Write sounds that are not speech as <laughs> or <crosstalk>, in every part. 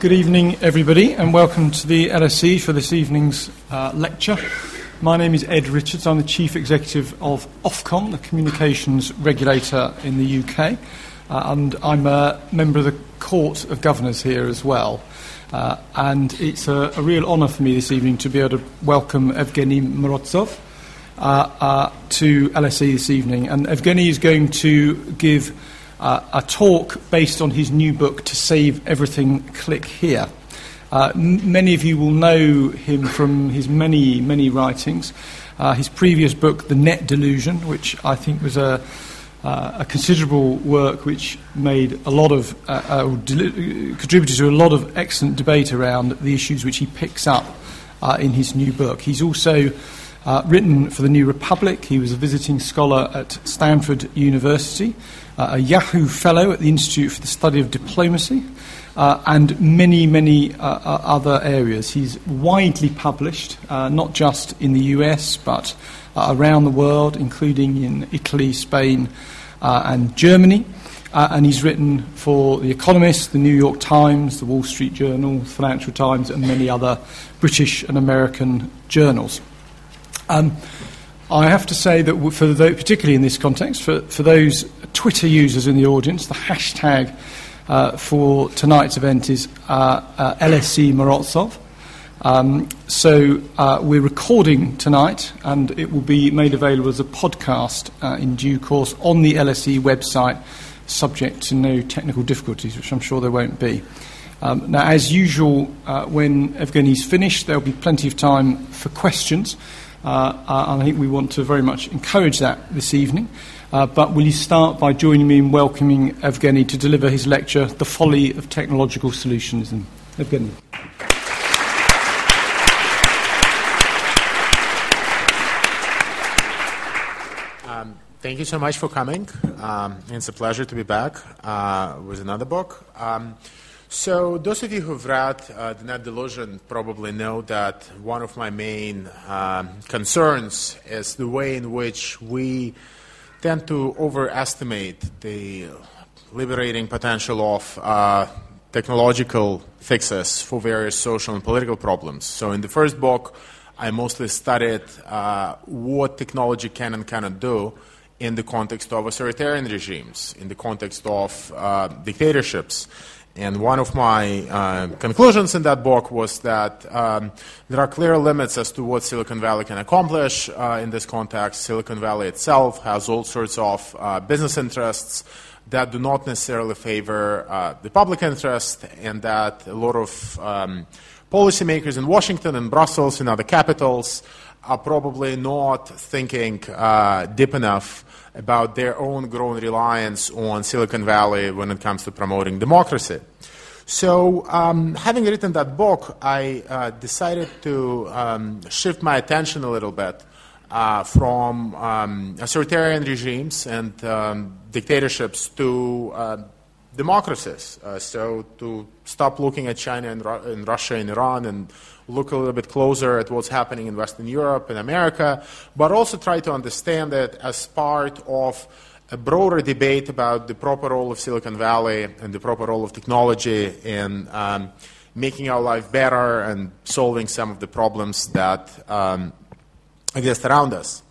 Good evening, everybody, and welcome to the LSE for this evening's uh, lecture. My name is Ed Richards. I'm the Chief Executive of Ofcom, the communications regulator in the UK, uh, and I'm a member of the Court of Governors here as well. Uh, and it's a, a real honour for me this evening to be able to welcome Evgeny Morozov uh, uh, to LSE this evening. And Evgeny is going to give uh, a talk based on his new book, To Save Everything, Click Here. Uh, m- many of you will know him from his many, many writings. Uh, his previous book, The Net Delusion, which I think was a, uh, a considerable work which made a lot of, uh, uh, del- contributed to a lot of excellent debate around the issues which he picks up in his new book. He's also uh, written for the New Republic. He was a visiting scholar at Stanford University uh, a Yahoo Fellow at the Institute for the Study of Diplomacy, uh, and many, many uh, uh other areas. He's widely published, uh, not just in the US, but uh, around the world, including in Italy, Spain, and Germany. and he's written for The Economist, The New York Times, The Wall Street Journal, Financial Times, and many other British and American journals. Um, I have to say that, for the, particularly in this context, for, for those Twitter users in the audience, the hashtag uh, for tonight's event is uh, uh, LSE Morozov. Um, so uh, we're recording tonight, and it will be made available as a podcast uh, in due course on the LSE website, subject to no technical difficulties, which I'm sure there won't be. Um, now, as usual, uh, when Evgeny's finished, there'll be plenty of time for questions. Uh, uh, and I think we want to very much encourage that this evening. Uh, but will you start by joining me in welcoming Evgeny to deliver his lecture, The Folly of Technological Solutionism? Evgeny. Um, thank you so much for coming. Um, it's a pleasure to be back uh, with another book. Um, so, those of you who've read uh, The Net Delusion probably know that one of my main um, concerns is the way in which we tend to overestimate the liberating potential of uh, technological fixes for various social and political problems. So, in the first book, I mostly studied uh, what technology can and cannot do in the context of authoritarian regimes, in the context of uh, dictatorships. And one of my uh, conclusions in that book was that um, there are clear limits as to what Silicon Valley can accomplish uh, in this context. Silicon Valley itself has all sorts of uh, business interests that do not necessarily favor uh, the public interest, and that a lot of um, policymakers in Washington and Brussels and other capitals are probably not thinking uh, deep enough about their own growing reliance on Silicon Valley when it comes to promoting democracy. So, um, having written that book, I uh, decided to um, shift my attention a little bit uh, from um, authoritarian regimes and um, dictatorships to uh, democracies. Uh, so, to stop looking at China and, Ru- and Russia and Iran and look a little bit closer at what's happening in Western Europe and America, but also try to understand it as part of a broader debate about the proper role of Silicon Valley and the proper role of technology in um, making our life better and solving some of the problems that um, exist around us.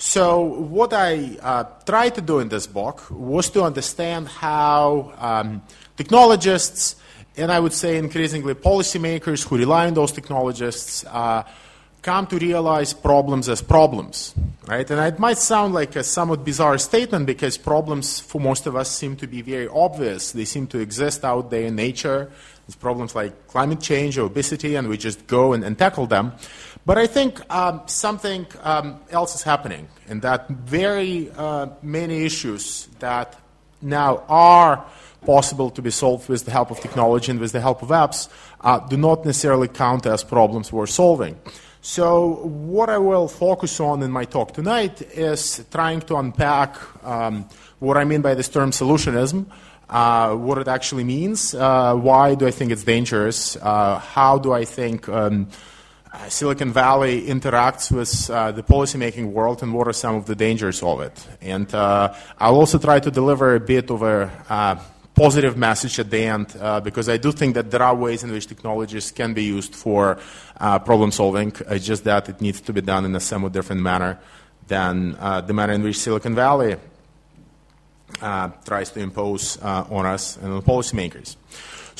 So, what I uh, tried to do in this book was to understand how um, technologists and I would say increasingly policymakers who rely on those technologists uh, come to realize problems as problems, right? And it might sound like a somewhat bizarre statement because problems for most of us seem to be very obvious. They seem to exist out there in nature. There's problems like climate change or obesity, and we just go and, and tackle them. But I think um, something um, else is happening, and that very uh, many issues that now are possible to be solved with the help of technology and with the help of apps uh, do not necessarily count as problems we're solving. So, what I will focus on in my talk tonight is trying to unpack um, what I mean by this term solutionism, uh, what it actually means, uh, why do I think it's dangerous, uh, how do I think um, uh, Silicon Valley interacts with uh, the policymaking world, and what are some of the dangers of it. And I'll also try to deliver a bit of a positive message at the end uh, because I do think that there are ways in which technologies can be used for uh, problem solving. It's just that it needs to be done in a somewhat different manner than uh, the manner in which Silicon Valley uh, tries to impose uh, on us and on policymakers.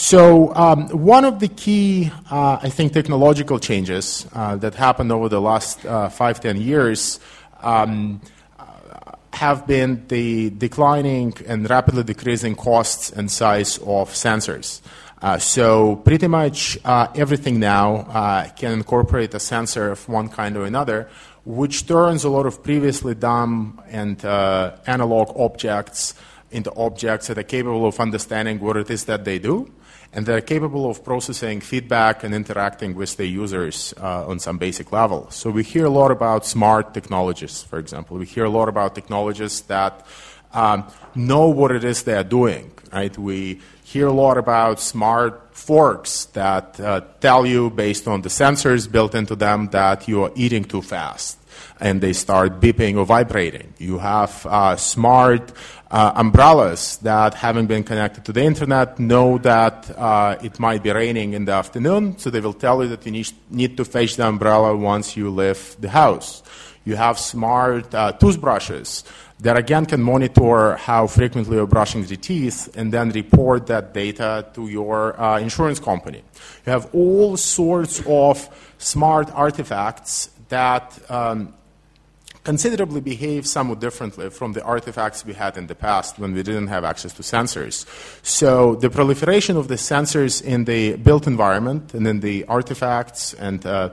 So, um, one of the key, uh, I think, technological changes that happened over the last five, ten years. Um, have been the declining and rapidly decreasing costs and size of sensors. Uh, so pretty much uh, everything now uh, can incorporate a sensor of one kind or another, which turns a lot of previously dumb and uh, analog objects into objects that are capable of understanding what it is that they do and they're capable of processing feedback and interacting with the users uh, on some basic level. So we hear a lot about smart technologies, for example. We hear a lot about technologies that um, know what it is they are doing. Right? We hear a lot about smart forks that uh, tell you, based on the sensors built into them, that you are eating too fast, and they start beeping or vibrating. You have uh, smart uh, umbrellas that, having been connected to the internet, know that uh, it might be raining in the afternoon, so they will tell you that you need, need to fetch the umbrella once you leave the house. You have smart uh, toothbrushes that again can monitor how frequently you're brushing the teeth and then report that data to your uh, insurance company. You have all sorts of smart artifacts that um, considerably behave somewhat differently from the artifacts we had in the past when we didn't have access to sensors. So the proliferation of the sensors in the built environment and in the artifacts and uh,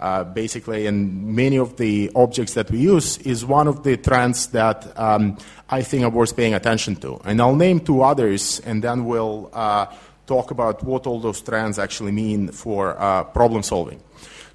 uh, basically in many of the objects that we use is one of the trends that um, I think are worth paying attention to. And I'll name two others and then we'll uh, talk about what all those trends actually mean for uh, problem solving.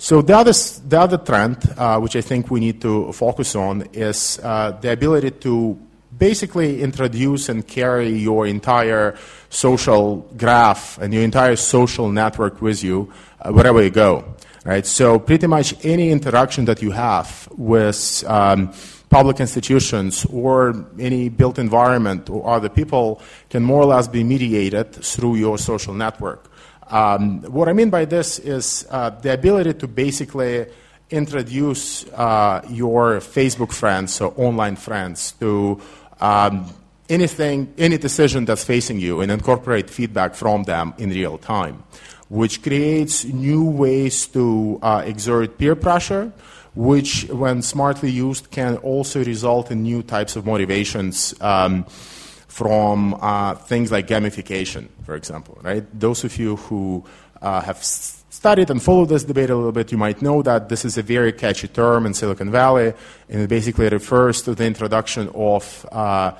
So the other, the other trend, uh, which I think we need to focus on, is uh, the ability to basically introduce and carry your entire social graph and your entire social network with you uh, wherever you go. Right? So pretty much any interaction that you have with um, public institutions or any built environment or other people can more or less be mediated through your social network. Um, what I mean by this is uh, the ability to basically introduce uh, your Facebook friends or online friends to um, anything, any decision that's facing you and incorporate feedback from them in real time, which creates new ways to uh, exert peer pressure, which, when smartly used, can also result in new types of motivations. Um, from uh, things like gamification, for example, right? Those of you who uh, have studied and followed this debate a little bit, you might know that this is a very catchy term in Silicon Valley, and it basically refers to the introduction of uh,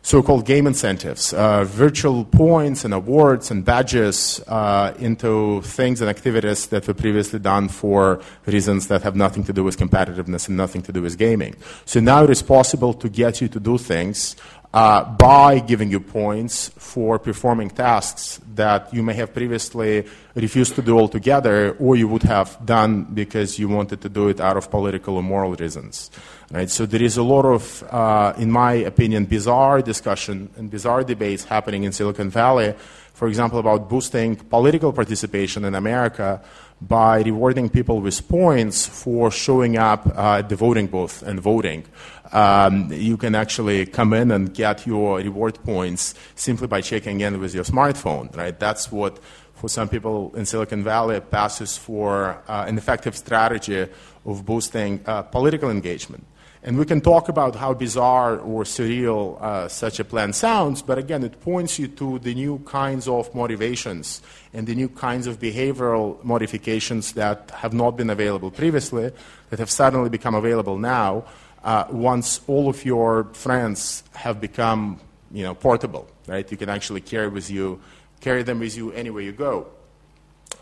so-called game incentives, uh, virtual points and awards and badges uh, into things and activities that were previously done for reasons that have nothing to do with competitiveness and nothing to do with gaming. So now it is possible to get you to do things uh, by giving you points for performing tasks that you may have previously refused to do altogether, or you would have done because you wanted to do it out of political or moral reasons. Right? So there is a lot of, uh, in my opinion, bizarre discussion and bizarre debates happening in Silicon Valley, for example, about boosting political participation in America by rewarding people with points for showing up uh, at the voting booth and voting. Um, you can actually come in and get your reward points simply by checking in with your smartphone, right? That's what, for some people in Silicon Valley, passes for uh, an effective strategy of boosting uh, political engagement. And we can talk about how bizarre or surreal uh, such a plan sounds, but again, it points you to the new kinds of motivations and the new kinds of behavioral modifications that have not been available previously, that have suddenly become available now, uh, once all of your friends have become you know, portable, right? You can actually carry, with you, carry them with you anywhere you go.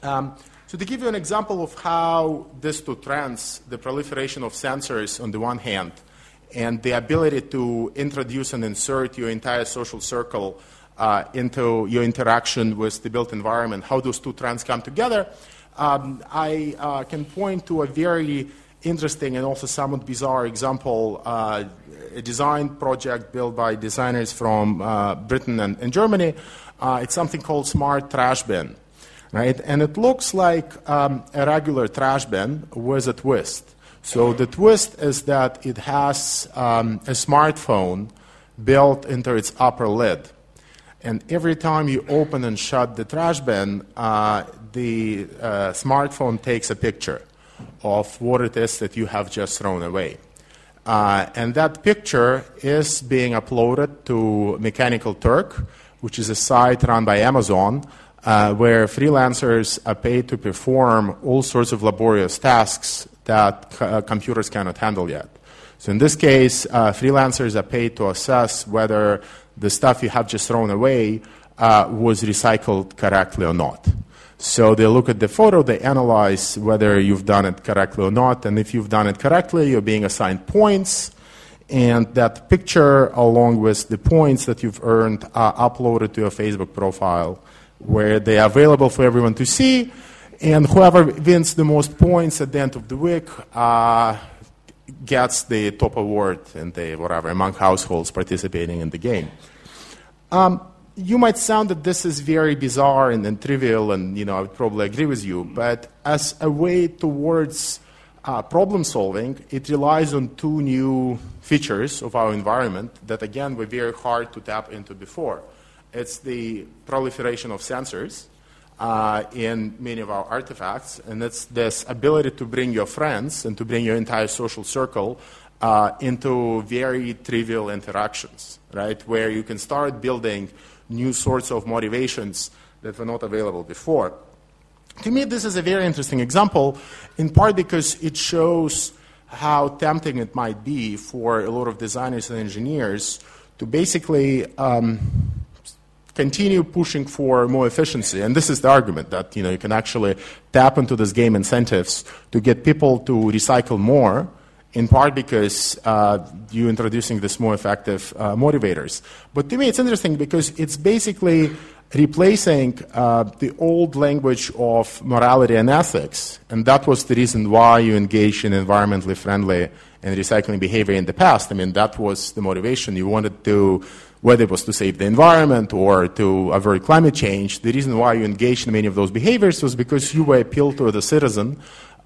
Um, so to give you an example of how these two trends, the proliferation of sensors on the one hand, and the ability to introduce and insert your entire social circle uh, into your interaction with the built environment, how those two trends come together, um, I uh, can point to a very interesting and also somewhat bizarre example uh, a design project built by designers from uh, Britain and, and Germany. Uh, it's something called Smart Trash Bin, right? And it looks like um, a regular trash bin with a twist. So the twist is that it has um, a smartphone built into its upper lid. And every time you open and shut the trash bin, uh, the uh, smartphone takes a picture of what it is that you have just thrown away. Uh, and that picture is being uploaded to Mechanical Turk, which is a site run by Amazon, uh, where freelancers are paid to perform all sorts of laborious tasks that c- uh, computers cannot handle yet. So in this case, uh, freelancers are paid to assess whether the stuff you have just thrown away uh, was recycled correctly or not. So they look at the photo, they analyze whether you've done it correctly or not, and if you've done it correctly, you're being assigned points, and that picture, along with the points that you've earned, are uploaded to your Facebook profile, where they are available for everyone to see, and whoever wins the most points at the end of the week uh, gets the top award in the whatever among households participating in the game. Um, you might sound that this is very bizarre and, and, trivial, and you know I would probably agree with you. But as a way towards uh, problem solving, it relies on two new features of our environment that again were very hard to tap into before. It's the proliferation of sensors uh, in many of our artifacts, and it's this ability to bring your friends and to bring your entire social circle uh, into very trivial interactions, right? Where you can start building new sorts of motivations that were not available before. To me, this is a very interesting example, in part because it shows how tempting it might be for a lot of designers and engineers to basically um, continue pushing for more efficiency. And this is the argument that you know you can actually tap into this game incentives to get people to recycle more in part because uh, you're introducing this more effective uh, motivators. But to me, it's interesting because it's basically replacing uh, the old language of morality and ethics. And that was the reason why you engaged in environmentally friendly and recycling behavior in the past. I mean, that was the motivation. You wanted to, whether it was to save the environment or to avoid climate change, the reason why you engaged in many of those behaviors was because you were appealed to the citizen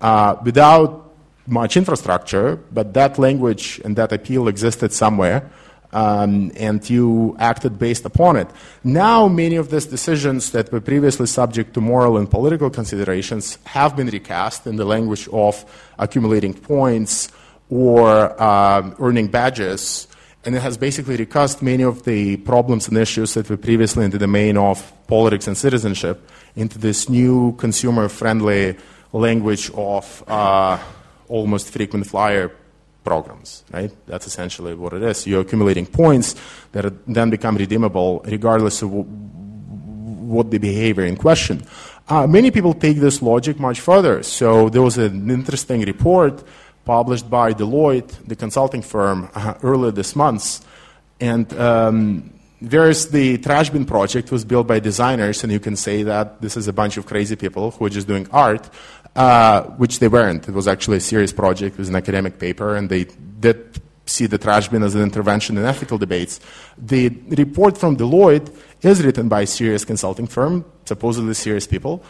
uh, without much infrastructure, but that language and that appeal existed somewhere, um, and you acted based upon it. Now, many of these decisions that were previously subject to moral and political considerations have been recast in the language of accumulating points or um, earning badges, and it has basically recast many of the problems and issues that were previously in the domain of politics and citizenship into this new consumer friendly language of. Uh, almost frequent flyer programs, right? That's essentially what it is. You're accumulating points that then become redeemable regardless of what the behavior in question. Uh, many people take this logic much further. So there was an interesting report published by Deloitte, the consulting firm, uh, earlier this month, and um, there's the trash bin project was built by designers, and you can say that this is a bunch of crazy people who are just doing art. Uh, which they weren't. It was actually a serious project. It was an academic paper, and they did see the trash bin as an intervention in ethical debates. The report from Deloitte is written by a serious consulting firm, supposedly serious people.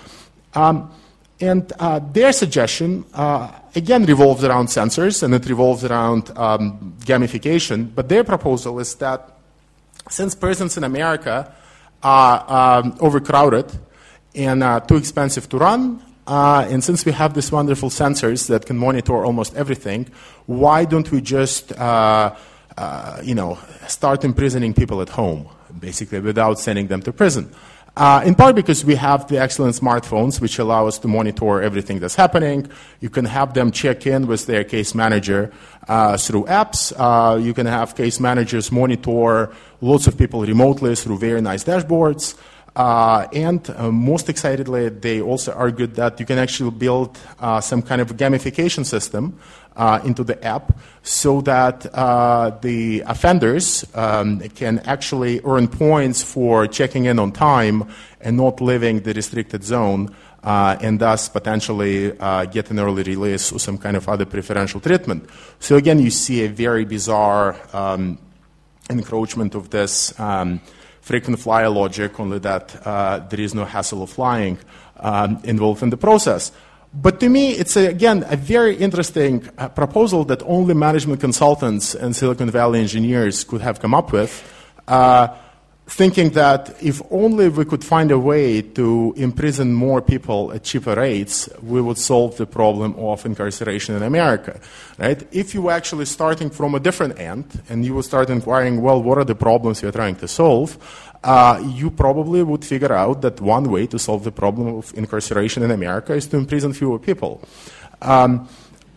Um, and uh, their suggestion, uh, again, revolves around sensors and it revolves around um, gamification. But their proposal is that since prisons in America are um, overcrowded and uh, too expensive to run, uh, and since we have these wonderful sensors that can monitor almost everything, why don't we just, uh, uh, you know, start imprisoning people at home, basically, without sending them to prison? Uh, in part because we have the excellent smartphones, which allow us to monitor everything that's happening. You can have them check in with their case manager uh, through apps. Uh, you can have case managers monitor lots of people remotely through very nice dashboards. Uh, and uh, most excitedly, they also argued that you can actually build uh, some kind of gamification system uh, into the app so that uh, the offenders um, can actually earn points for checking in on time and not leaving the restricted zone uh, and thus potentially uh, get an early release or some kind of other preferential treatment. So again, you see a very bizarre um, encroachment of this um, frequent flyer logic, only that uh, there is no hassle of flying um, involved in the process. But to me, it's a, again a very interesting uh, proposal that only management consultants and Silicon Valley engineers could have come up with. Uh, thinking that if only we could find a way to imprison more people at cheaper rates, we would solve the problem of incarceration in America. Right? If you were actually starting from a different end and you would start inquiring, well, what are the problems you're trying to solve? Uh, you probably would figure out that one way to solve the problem of incarceration in America is to imprison fewer people. Um,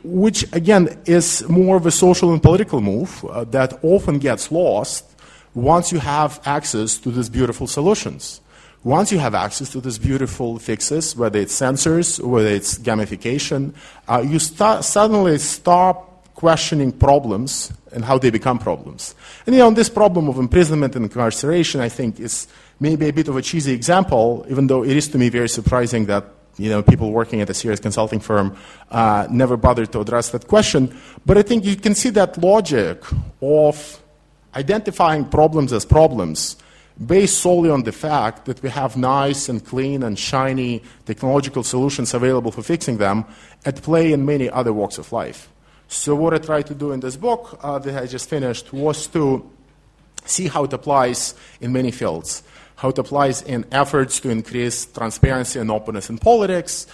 which again is more of a social and political move uh, that often gets lost once you have access to these beautiful solutions. Once you have access to these beautiful fixes, whether it's sensors, whether it's gamification, uh, you start, suddenly stop questioning problems and how they become problems. And you know, this problem of imprisonment and incarceration, I think, is maybe a bit of a cheesy example, even though it is to me very surprising that you know, people working at a serious consulting firm uh, never bothered to address that question. But I think you can see that logic of identifying problems as problems based solely on the fact that we have nice and clean and shiny technological solutions available for fixing them at play in many other walks of life. So, what I tried to do in this book uh, that I just finished was to see how it applies in many fields, how it applies in efforts to increase transparency and openness in politics,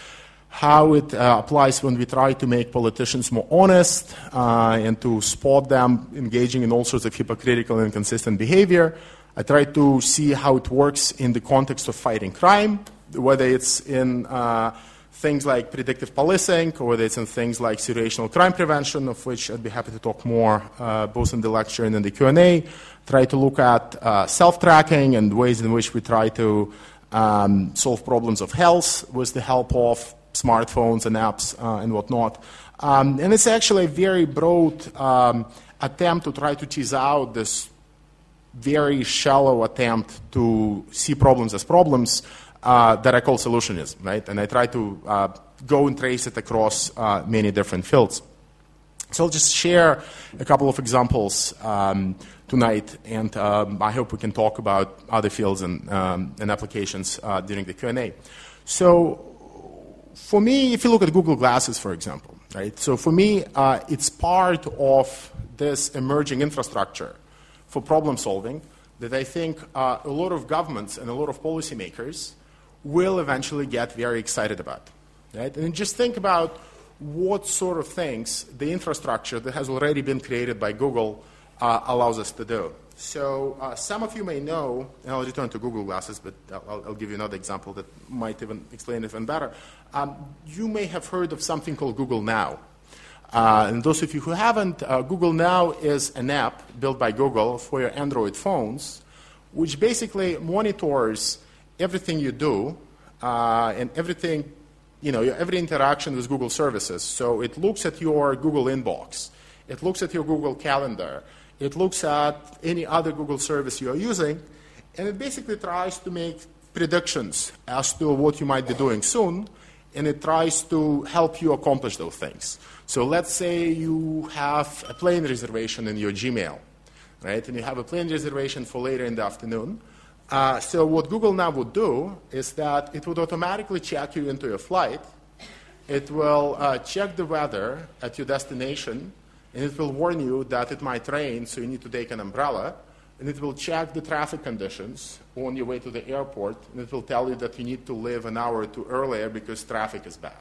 how it uh, applies when we try to make politicians more honest uh, and to spot them engaging in all sorts of hypocritical and inconsistent behavior. I try to see how it works in the context of fighting crime, whether it's in uh, things like predictive policing or whether it's in things like situational crime prevention, of which I'd be happy to talk more uh, both in the lecture and in the Q&A. Try to look at uh, self-tracking and ways in which we try to um, solve problems of health with the help of smartphones and apps uh, and whatnot. Um, and it's actually a very broad um, attempt to try to tease out this very shallow attempt to see problems as problems uh, that I call solutionism, right? And I try to uh, go and trace it across uh, many different fields. So I'll just share a couple of examples um, tonight, and um, I hope we can talk about other fields and, um, and applications uh, during the Q&A. So for me, if you look at Google Glasses, for example, right? So for me, uh, it's part of this emerging infrastructure for problem solving that I think uh, a lot of governments and a lot of policymakers will eventually get very excited about. Right? And just think about what sort of things the infrastructure that has already been created by Google uh, allows us to do. So uh, some of you may know, and I'll return to Google Glasses, but I'll, I'll, give you another example that might even explain it even better. Um, you may have heard of something called Google Now. Uh, and those of you who haven't, uh, Google Now is an app built by Google for your Android phones, which basically monitors everything you do uh, and everything, you know, every interaction with Google services. So it looks at your Google inbox, it looks at your Google Calendar, it looks at any other Google service you are using, and it basically tries to make predictions as to what you might be doing soon, and it tries to help you accomplish those things. So let's say you have a plane reservation in your Gmail, right? And you have a plane reservation for later in the afternoon. Uh, so what Google now would do is that it would automatically check you into your flight. It will uh, check the weather at your destination and it will warn you that it might rain, so you need to take an umbrella, and it will check the traffic conditions on your way to the airport, and it will tell you that you need to leave an hour or two earlier because traffic is bad.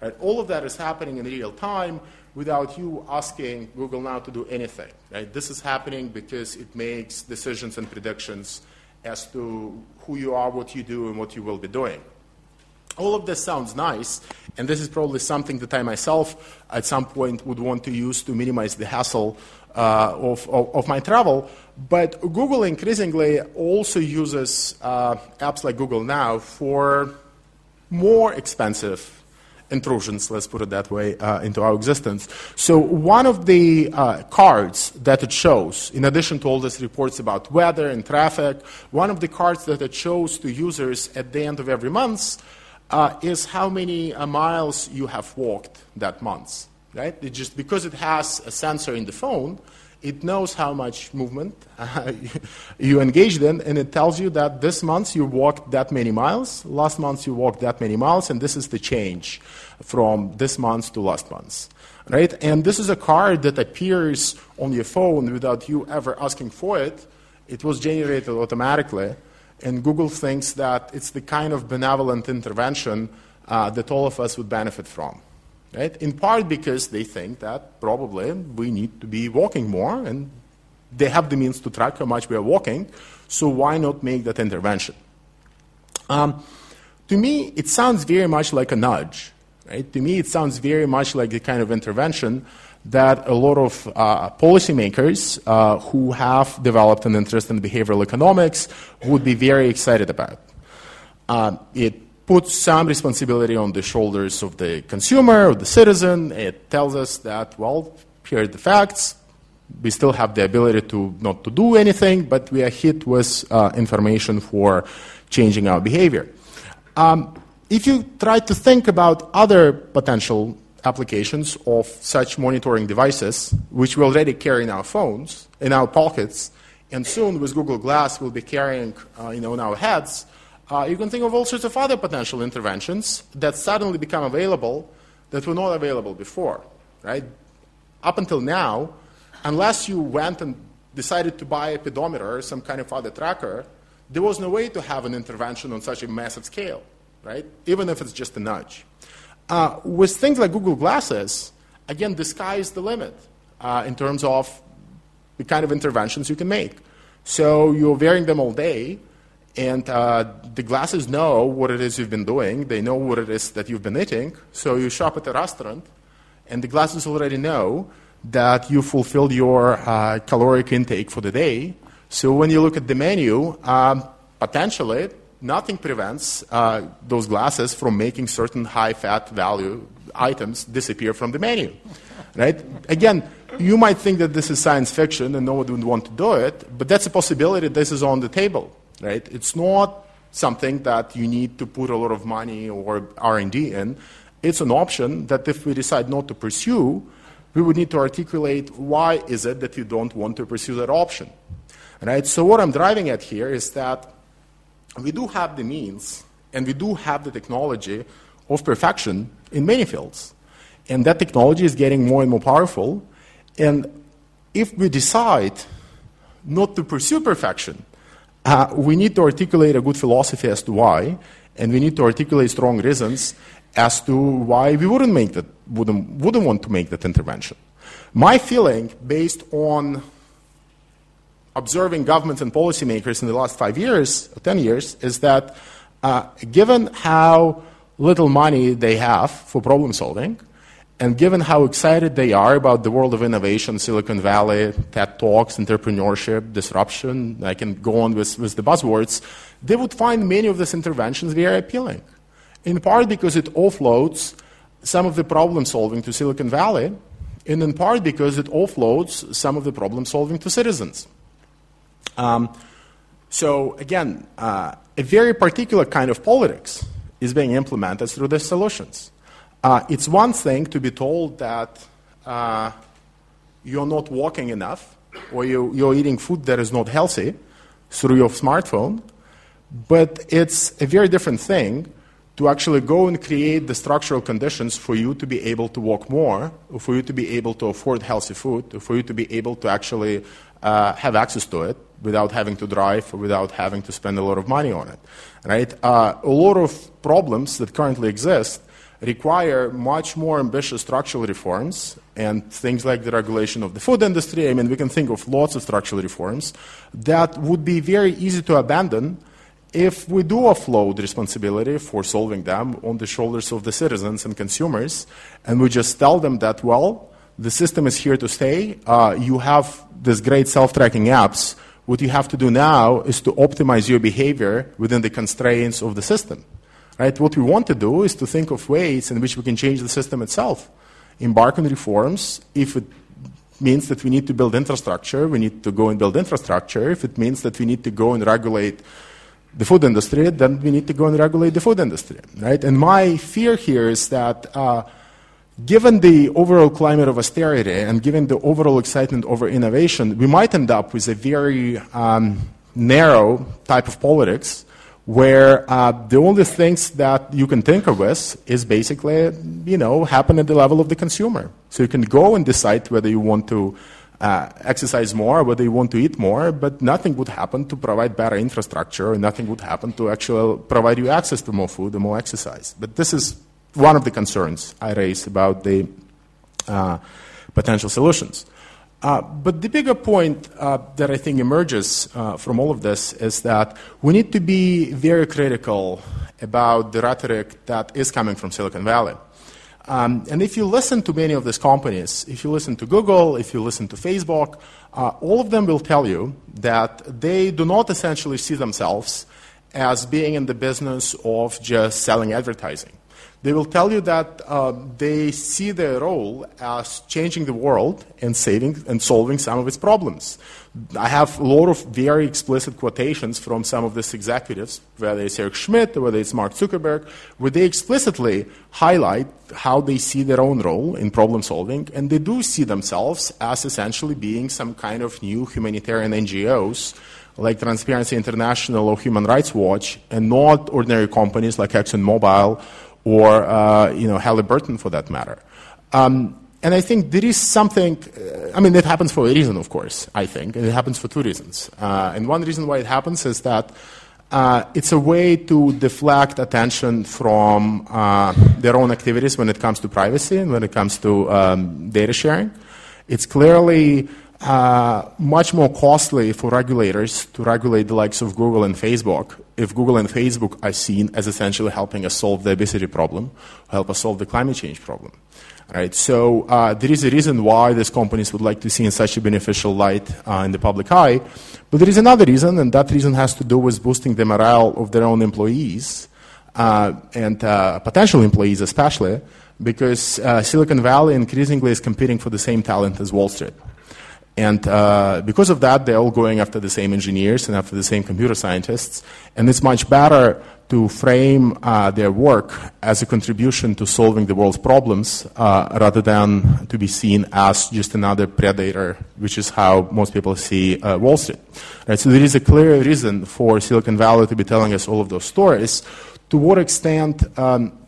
Right? All of that is happening in real time without you asking Google Now to do anything. Right? This is happening because it makes decisions and predictions as to who you are, what you do, and what you will be doing. All of this sounds nice, and this is probably something that I myself at some point would want to use to minimize the hassle uh, of, of, of, my travel. But Google increasingly also uses uh, apps like Google Now for more expensive intrusions, let's put it that way, uh, into our existence. So, one of the uh, cards that it shows, in addition to all these reports about weather and traffic, one of the cards that it shows to users at the end of every month uh, is how many uh, miles you have walked that month. Right? It just because it has a sensor in the phone, it knows how much movement uh, <laughs> you engaged in, and it tells you that this month you walked that many miles, last month you walked that many miles, and this is the change from this month to last month. Right? And this is a card that appears on your phone without you ever asking for it. It was generated automatically, and Google thinks that it's the kind of benevolent intervention uh, that all of us would benefit from. Right? In part because they think that probably we need to be walking more, and they have the means to track how much we are walking, so why not make that intervention? Um, to me, it sounds very much like a nudge. Right? To me, it sounds very much like the kind of intervention that a lot of uh, policymakers uh, who have developed an interest in behavioral economics would be very excited about. Uh, it puts some responsibility on the shoulders of the consumer, of the citizen. It tells us that, well, here are the facts. We still have the ability to not to do anything, but we are hit with uh, information for changing our behavior. Um, if you try to think about other potential applications of such monitoring devices, which we already carry in our phones, in our pockets, and soon with Google Glass we'll be carrying uh, you know, in our heads, uh, you can think of all sorts of other potential interventions that suddenly become available that were not available before, right? Up until now, unless you went and decided to buy a pedometer or some kind of other tracker, there was no way to have an intervention on such a massive scale, right? Even if it's just a nudge. Uh, with things like Google Glasses, again, the sky is the limit uh, in terms of the kind of interventions you can make. So you're wearing them all day, and uh, the glasses know what it is you've been doing. They know what it is that you've been eating. So you shop at a restaurant, and the glasses already know that you fulfilled your uh, caloric intake for the day. So when you look at the menu, um, potentially nothing prevents uh, those glasses from making certain high fat value items disappear from the menu. Right? Again, you might think that this is science fiction and no one would want to do it, but that's a possibility. This is on the table right? It's not something that you need to put a lot of money or R&D in. It's an option that if we decide not to pursue, we would need to articulate why is it that you don't want to pursue that option. Right? So what I'm driving at here is that we do have the means and we do have the technology of perfection in many fields. And that technology is getting more and more powerful. And if we decide not to pursue perfection, uh, we need to articulate a good philosophy as to why, and we need to articulate strong reasons as to why we wouldn't make that, wouldn't, wouldn't want to make that intervention. My feeling, based on observing governments and policymakers in the last five years, or ten years, is that uh, given how little money they have for problem solving, and given how excited they are about the world of innovation, Silicon Valley, TED Talks, entrepreneurship, disruption, I can go on with, with the buzzwords, they would find many of these interventions very appealing. In part because it offloads some of the problem solving to Silicon Valley, and in part because it offloads some of the problem solving to citizens. Um, so, again, uh, a very particular kind of politics is being implemented through these solutions. Uh, it's one thing to be told that uh, you're not walking enough or you, you're eating food that is not healthy through your smartphone, but it's a very different thing to actually go and create the structural conditions for you to be able to walk more, for you to be able to afford healthy food, for you to be able to actually uh, have access to it without having to drive or without having to spend a lot of money on it. Right? Uh, a lot of problems that currently exist require much more ambitious structural reforms and things like the regulation of the food industry. I mean, we can think of lots of structural reforms that would be very easy to abandon if we do offload responsibility for solving them on the shoulders of the citizens and consumers, and we just tell them that, well, the system is here to stay, uh, you have these great self tracking apps. What you have to do now is to optimize your behavior within the constraints of the system. Right? What we want to do is to think of ways in which we can change the system itself. Embark on reforms. If it means that we need to build infrastructure, we need to go and build infrastructure. If it means that we need to go and regulate the food industry, then we need to go and regulate the food industry, right? And my fear here is that uh, given the overall climate of austerity and given the overall excitement over innovation, we might end up with a very um, narrow type of politics where uh, the only things that you can think of with is basically, you know, happen at the level of the consumer. So you can go and decide whether you want to uh, exercise more, whether you want to eat more, but nothing would happen to provide better infrastructure, nothing would happen to actually provide you access to more food and more exercise. But this is one of the concerns I raise about the uh, potential solutions. Uh, but the bigger point uh, that I think emerges uh, from all of this is that we need to be very critical about the rhetoric that is coming from Silicon Valley. Um, and if you listen to many of these companies, if you listen to Google, if you listen to Facebook, uh, all of them will tell you that they do not essentially see themselves as being in the business of just selling advertising. They will tell you that uh, they see their role as changing the world and saving and solving some of its problems. I have a lot of very explicit quotations from some of these executives, whether it's Eric Schmidt or whether it's Mark Zuckerberg, where they explicitly highlight how they see their own role in problem solving, and they do see themselves as essentially being some kind of new humanitarian NGOs like Transparency International or Human Rights Watch, and not ordinary companies like ExxonMobil or uh, you know Halliburton for that matter. Um, and I think there is something. Uh, I mean, it happens for a reason, of course. I think, and it happens for two reasons. Uh, and one reason why it happens is that uh, it's a way to deflect attention from uh, their own activities when it comes to privacy and when it comes to um, data sharing. It's clearly uh, much more costly for regulators to regulate the likes of Google and Facebook if Google and Facebook are seen as essentially helping us solve the obesity problem, help us solve the climate change problem. Right? So uh, there is a reason why these companies would like to see in such a beneficial light uh, in the public eye. But there is another reason, and that reason has to do with boosting the morale of their own employees uh, and uh, potential employees especially, because uh, Silicon Valley increasingly is competing for the same talent as Wall Street. And uh, because of that, they're all going after the same engineers and after the same computer scientists. And it's much better to frame uh, their work as a contribution to solving the world's problems uh, rather than to be seen as just another predator, which is how most people see uh, Wall Street. Right? So there is a clear reason for Silicon Valley to be telling us all of those stories. To what extent um,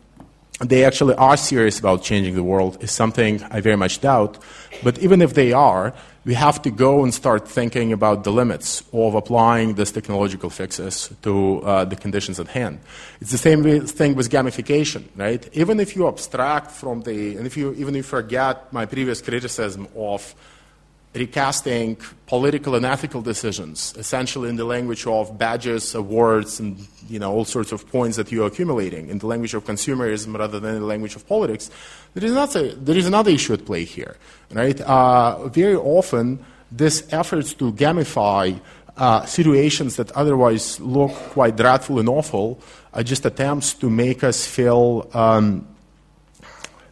they actually are serious about changing the world is something I very much doubt. But even if they are, we have to go and start thinking about the limits of applying these technological fixes to uh, the conditions at hand. It's the same thing with gamification, right? Even if you abstract from the, and if you even if you forget my previous criticism of recasting political and ethical decisions, essentially in the language of badges, awards, and you know all sorts of points that you're accumulating, in the language of consumerism rather than in the language of politics. There is another, there is another issue at play here, right? Uh, very often, this efforts to gamify uh, situations that otherwise look quite dreadful and awful are just attempts to make us feel. Um,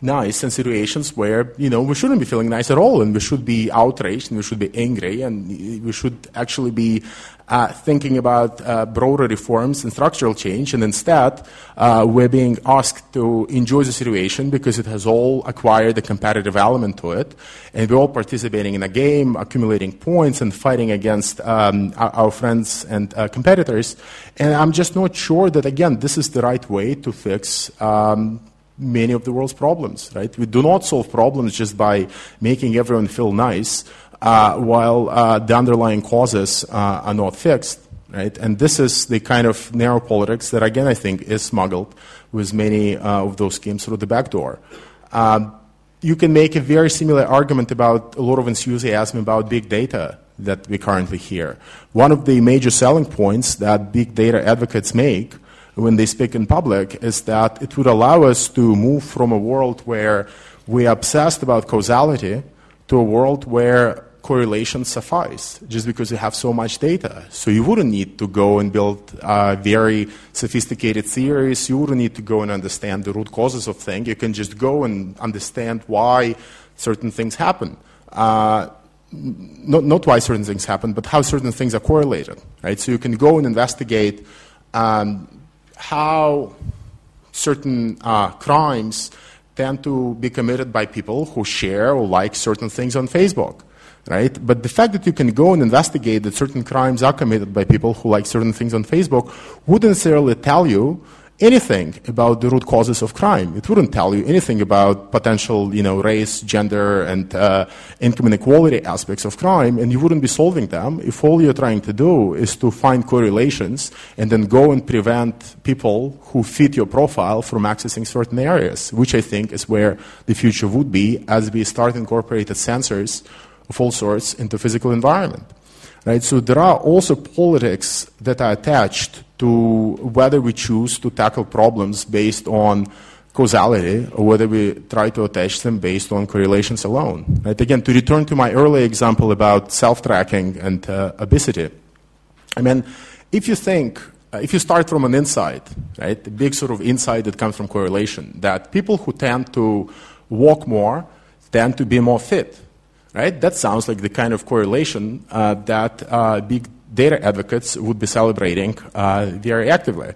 nice in situations where you know we shouldn't be feeling nice at all, and we should be outraged and we should be angry, and we should actually be uh, thinking about uh, broader reforms and structural change. And instead, uh, we're being asked to enjoy the situation because it has all acquired a competitive element to it, and we're all participating in a game, accumulating points, and fighting against um, our, our, friends and uh, competitors. And I'm just not sure that again this is the right way to fix. Um, many of the world's problems, right? We do not solve problems just by making everyone feel nice uh, while uh, the underlying causes uh, are not fixed, right? And this is the kind of narrow politics that, again, I think is smuggled with many uh, of those schemes through the back door. Um, you can make a very similar argument about a lot of enthusiasm about big data that we currently hear. One of the major selling points that big data advocates make when they speak in public is that it would allow us to move from a world where we're obsessed about causality to a world where correlations suffice just because you have so much data. So you wouldn't need to go and build uh, very sophisticated theories. You wouldn't need to go and understand the root causes of things. You can just go and understand why certain things happen. Uh, not, not why certain things happen, but how certain things are correlated, right? So you can go and investigate um, how certain uh, crimes tend to be committed by people who share or like certain things on Facebook, right? But the fact that you can go and investigate that certain crimes are committed by people who like certain things on Facebook wouldn't necessarily tell you anything about the root causes of crime. It wouldn't tell you anything about potential, you know, race, gender, and uh, income inequality aspects of crime, and you wouldn't be solving them if all you're trying to do is to find correlations and then go and prevent people who fit your profile from accessing certain areas, which I think is where the future would be as we start incorporating sensors of all sorts into physical environment. Right? So there are also politics that are attached to whether we choose to tackle problems based on causality or whether we try to attach them based on correlations alone. Right? Again, to return to my earlier example about self-tracking and uh, obesity, I mean, if you think, uh, if you start from an insight, right, the big sort of insight that comes from correlation, that people who tend to walk more tend to be more fit, right? That sounds like the kind of correlation uh, that uh, big data advocates would be celebrating uh, very actively.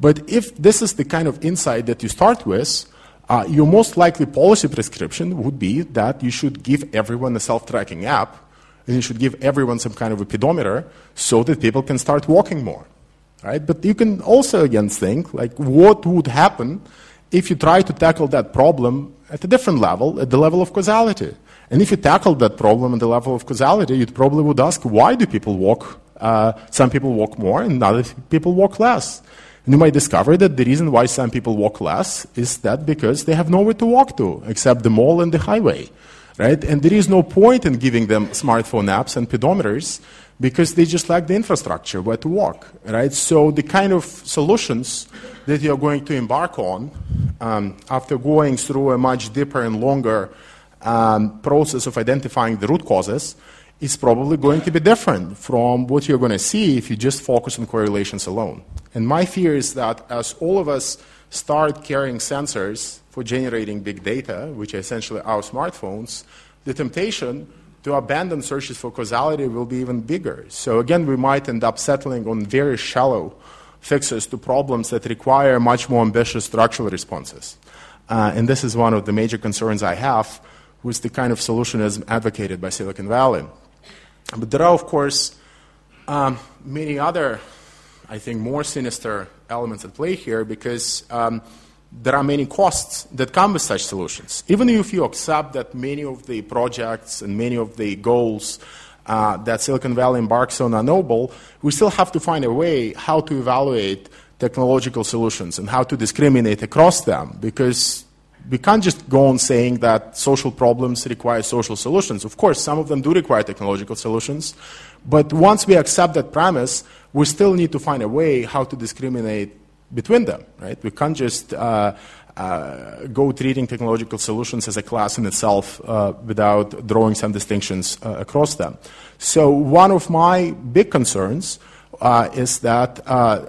But if this is the kind of insight that you start with, uh, your most likely policy prescription would be that you should give everyone a self-tracking app, and you should give everyone some kind of a pedometer so that people can start walking more, right? But you can also again think like, what would happen if you try to tackle that problem at a different level, at the level of causality? And if you tackled that problem at the level of causality, you probably would ask, why do people walk? Uh, some people walk more and other people walk less. And you might discover that the reason why some people walk less is that because they have nowhere to walk to except the mall and the highway, right? And there is no point in giving them smartphone apps and pedometers because they just lack the infrastructure where to walk, right? So the kind of solutions that you're going to embark on um, after going through a much deeper and longer um, process of identifying the root causes is probably going to be different from what you're going to see if you just focus on correlations alone. And my fear is that as all of us start carrying sensors for generating big data, which are essentially our smartphones, the temptation to abandon searches for causality will be even bigger. So again, we might end up settling on very shallow fixes to problems that require much more ambitious structural responses. Uh, and this is one of the major concerns I have with the kind of solutionism advocated by Silicon Valley. But there are, of course, um, many other, I think, more sinister elements at play here because um, there are many costs that come with such solutions. Even if you accept that many of the projects and many of the goals uh, that Silicon Valley embarks on are noble, we still have to find a way how to evaluate technological solutions and how to discriminate across them because we can't just go on saying that social problems require social solutions. Of course, some of them do require technological solutions, but once we accept that premise, we still need to find a way how to discriminate between them, right? We can't just uh, uh, go treating technological solutions as a class in itself uh, without drawing some distinctions uh, across them. So one of my big concerns uh, is that uh,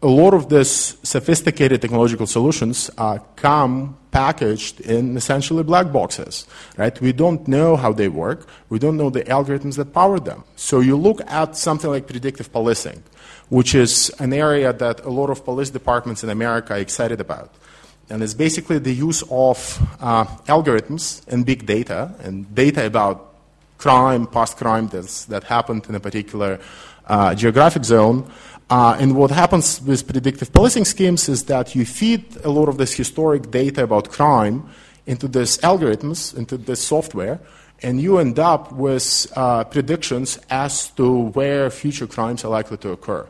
a lot of these sophisticated technological solutions uh, come packaged in essentially black boxes, right? We don't know how they work. We don't know the algorithms that power them. So you look at something like predictive policing, which is an area that a lot of police departments in America are excited about. And it's basically the use of uh, algorithms and big data and data about crime, past crime that happened in a particular uh, geographic zone uh, and what happens with predictive policing schemes is that you feed a lot of this historic data about crime into these algorithms, into this software, and you end up with uh, predictions as to where future crimes are likely to occur.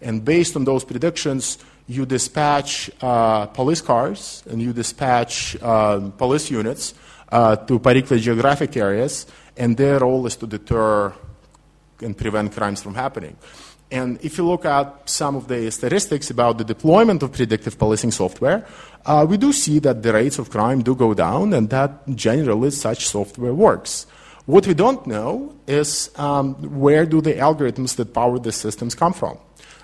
And based on those predictions, you dispatch uh, police cars and you dispatch um, police units uh, to particular geographic areas, and their role is to deter and prevent crimes from happening. And if you look at some of the statistics about the deployment of predictive policing software, uh, we do see that the rates of crime do go down and that generally such software works. What we don't know is um, where do the algorithms that power the systems come from.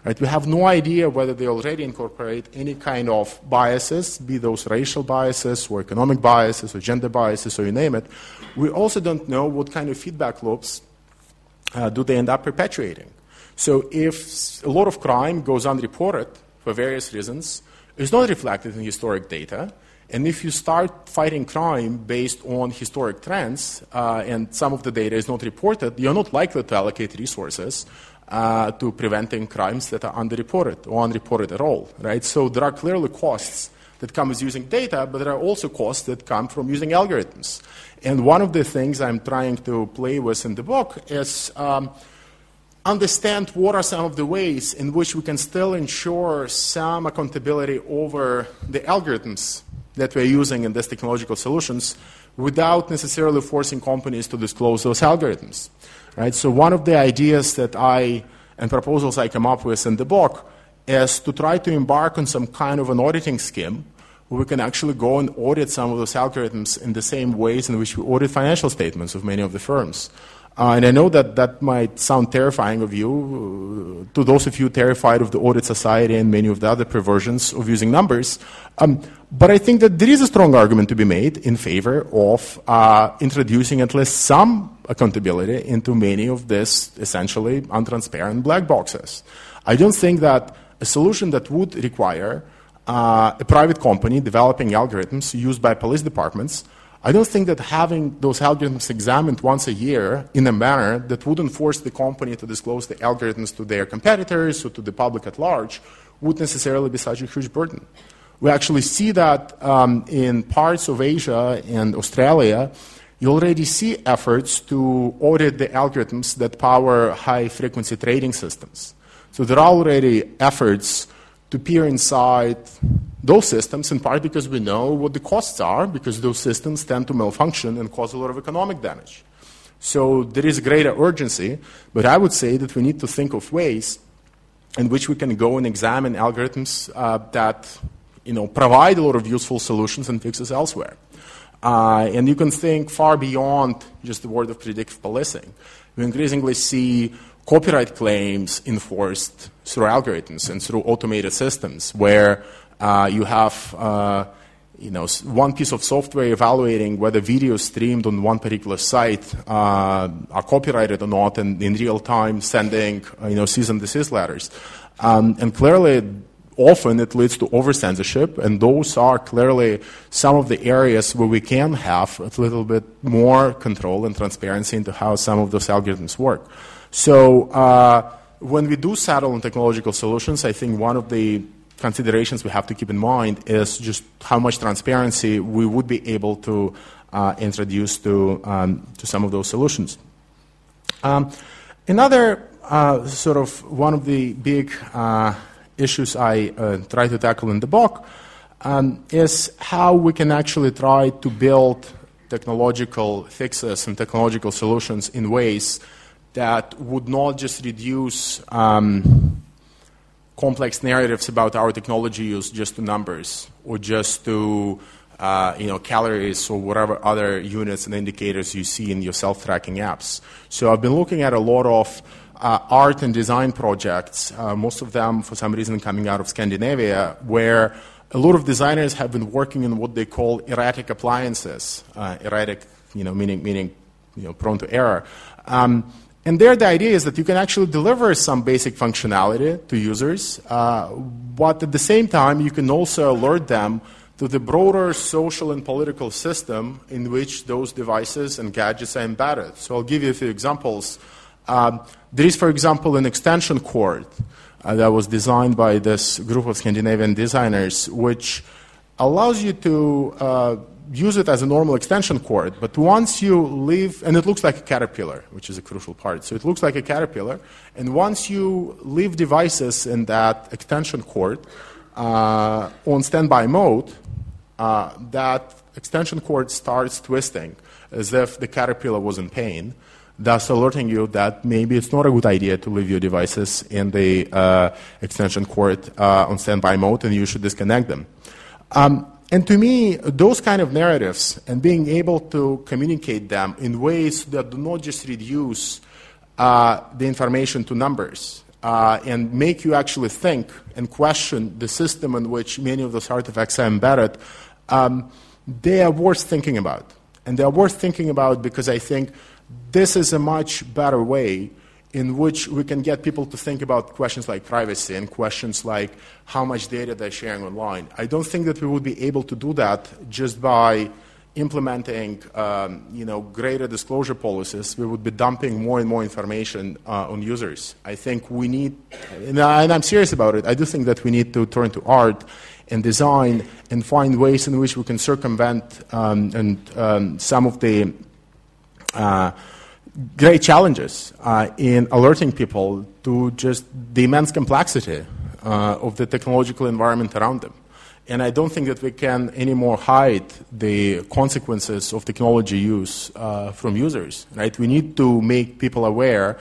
Right? We have no idea whether they already incorporate any kind of biases, be those racial biases or economic biases or gender biases or you name it. We also don't know what kind of feedback loops uh, do they end up perpetuating. So if a lot of crime goes unreported for various reasons, it's not reflected in historic data. And if you start fighting crime based on historic trends uh, and some of the data is not reported, you're not likely to allocate resources uh, to preventing crimes that are underreported or unreported at all, right? So there are clearly costs that come with using data, but there are also costs that come from using algorithms. And one of the things I'm trying to play with in the book is um, understand what are some of the ways in which we can still ensure some accountability over the algorithms that we're using in these technological solutions without necessarily forcing companies to disclose those algorithms. Right? So one of the ideas that I and proposals I come up with in the book is to try to embark on some kind of an auditing scheme where we can actually go and audit some of those algorithms in the same ways in which we audit financial statements of many of the firms. Uh, and I know that that might sound terrifying of you, uh, to those of you terrified of the audit society and many of the other perversions of using numbers. Um, but I think that there is a strong argument to be made in favor of uh, introducing at least some accountability into many of these essentially untransparent black boxes. I don't think that a solution that would require uh, a private company developing algorithms used by police departments I don't think that having those algorithms examined once a year in a manner that wouldn't force the company to disclose the algorithms to their competitors or to the public at large would necessarily be such a huge burden. We actually see that um, in parts of Asia and Australia. You already see efforts to audit the algorithms that power high frequency trading systems. So there are already efforts to peer inside those systems, in part because we know what the costs are, because those systems tend to malfunction and cause a lot of economic damage. So there is greater urgency, but I would say that we need to think of ways in which we can go and examine algorithms uh, that you know, provide a lot of useful solutions and fixes elsewhere. Uh, and you can think far beyond just the word of predictive policing. We increasingly see copyright claims enforced through algorithms and through automated systems where uh, you have uh, you know, one piece of software evaluating whether videos streamed on one particular site uh, are copyrighted or not, and in real time sending uh, you know, cease and desist letters. Um, and clearly, often it leads to over censorship, and those are clearly some of the areas where we can have a little bit more control and transparency into how some of those algorithms work. So, uh, when we do settle on technological solutions, I think one of the considerations we have to keep in mind is just how much transparency we would be able to uh, introduce to, um, to some of those solutions. Um, another uh, sort of one of the big uh, issues I uh, try to tackle in the book um, is how we can actually try to build technological fixes and technological solutions in ways that would not just reduce um, complex narratives about our technology use just to numbers or just to uh, you know, calories or whatever other units and indicators you see in your self-tracking apps. So I've been looking at a lot of uh, art and design projects, uh, most of them for some reason coming out of Scandinavia, where a lot of designers have been working in what they call erratic appliances. Uh, erratic, you know, meaning meaning you know, prone to error. Um, and there, the idea is that you can actually deliver some basic functionality to users, uh, but at the same time, you can also alert them to the broader social and political system in which those devices and gadgets are embedded. So I'll give you a few examples. Um, there is, for example, an extension cord uh, that was designed by this group of Scandinavian designers, which allows you to uh, use it as a normal extension cord, but once you leave, and it looks like a caterpillar, which is a crucial part. So it looks like a caterpillar, and once you leave devices in that extension cord uh, on standby mode, uh, that extension cord starts twisting as if the caterpillar was in pain, thus alerting you that maybe it's not a good idea to leave your devices in the uh, extension cord uh, on standby mode and you should disconnect them. Um, and to me, those kind of narratives and being able to communicate them in ways that do not just reduce uh, the information to numbers uh, and make you actually think and question the system in which many of those artifacts are embedded, um, they are worth thinking about. And they are worth thinking about because I think this is a much better way in which we can get people to think about questions like privacy and questions like how much data they're sharing online. I don't think that we would be able to do that just by implementing um, you know, greater disclosure policies. We would be dumping more and more information uh, on users. I think we need, and, I, I'm serious about it, I do think that we need to turn to art and design and find ways in which we can circumvent um, and um, some of the great challenges uh, in alerting people to just the immense complexity uh, of the technological environment around them. And I don't think that we can anymore hide the consequences of technology use uh, from users. Right? We need to make people aware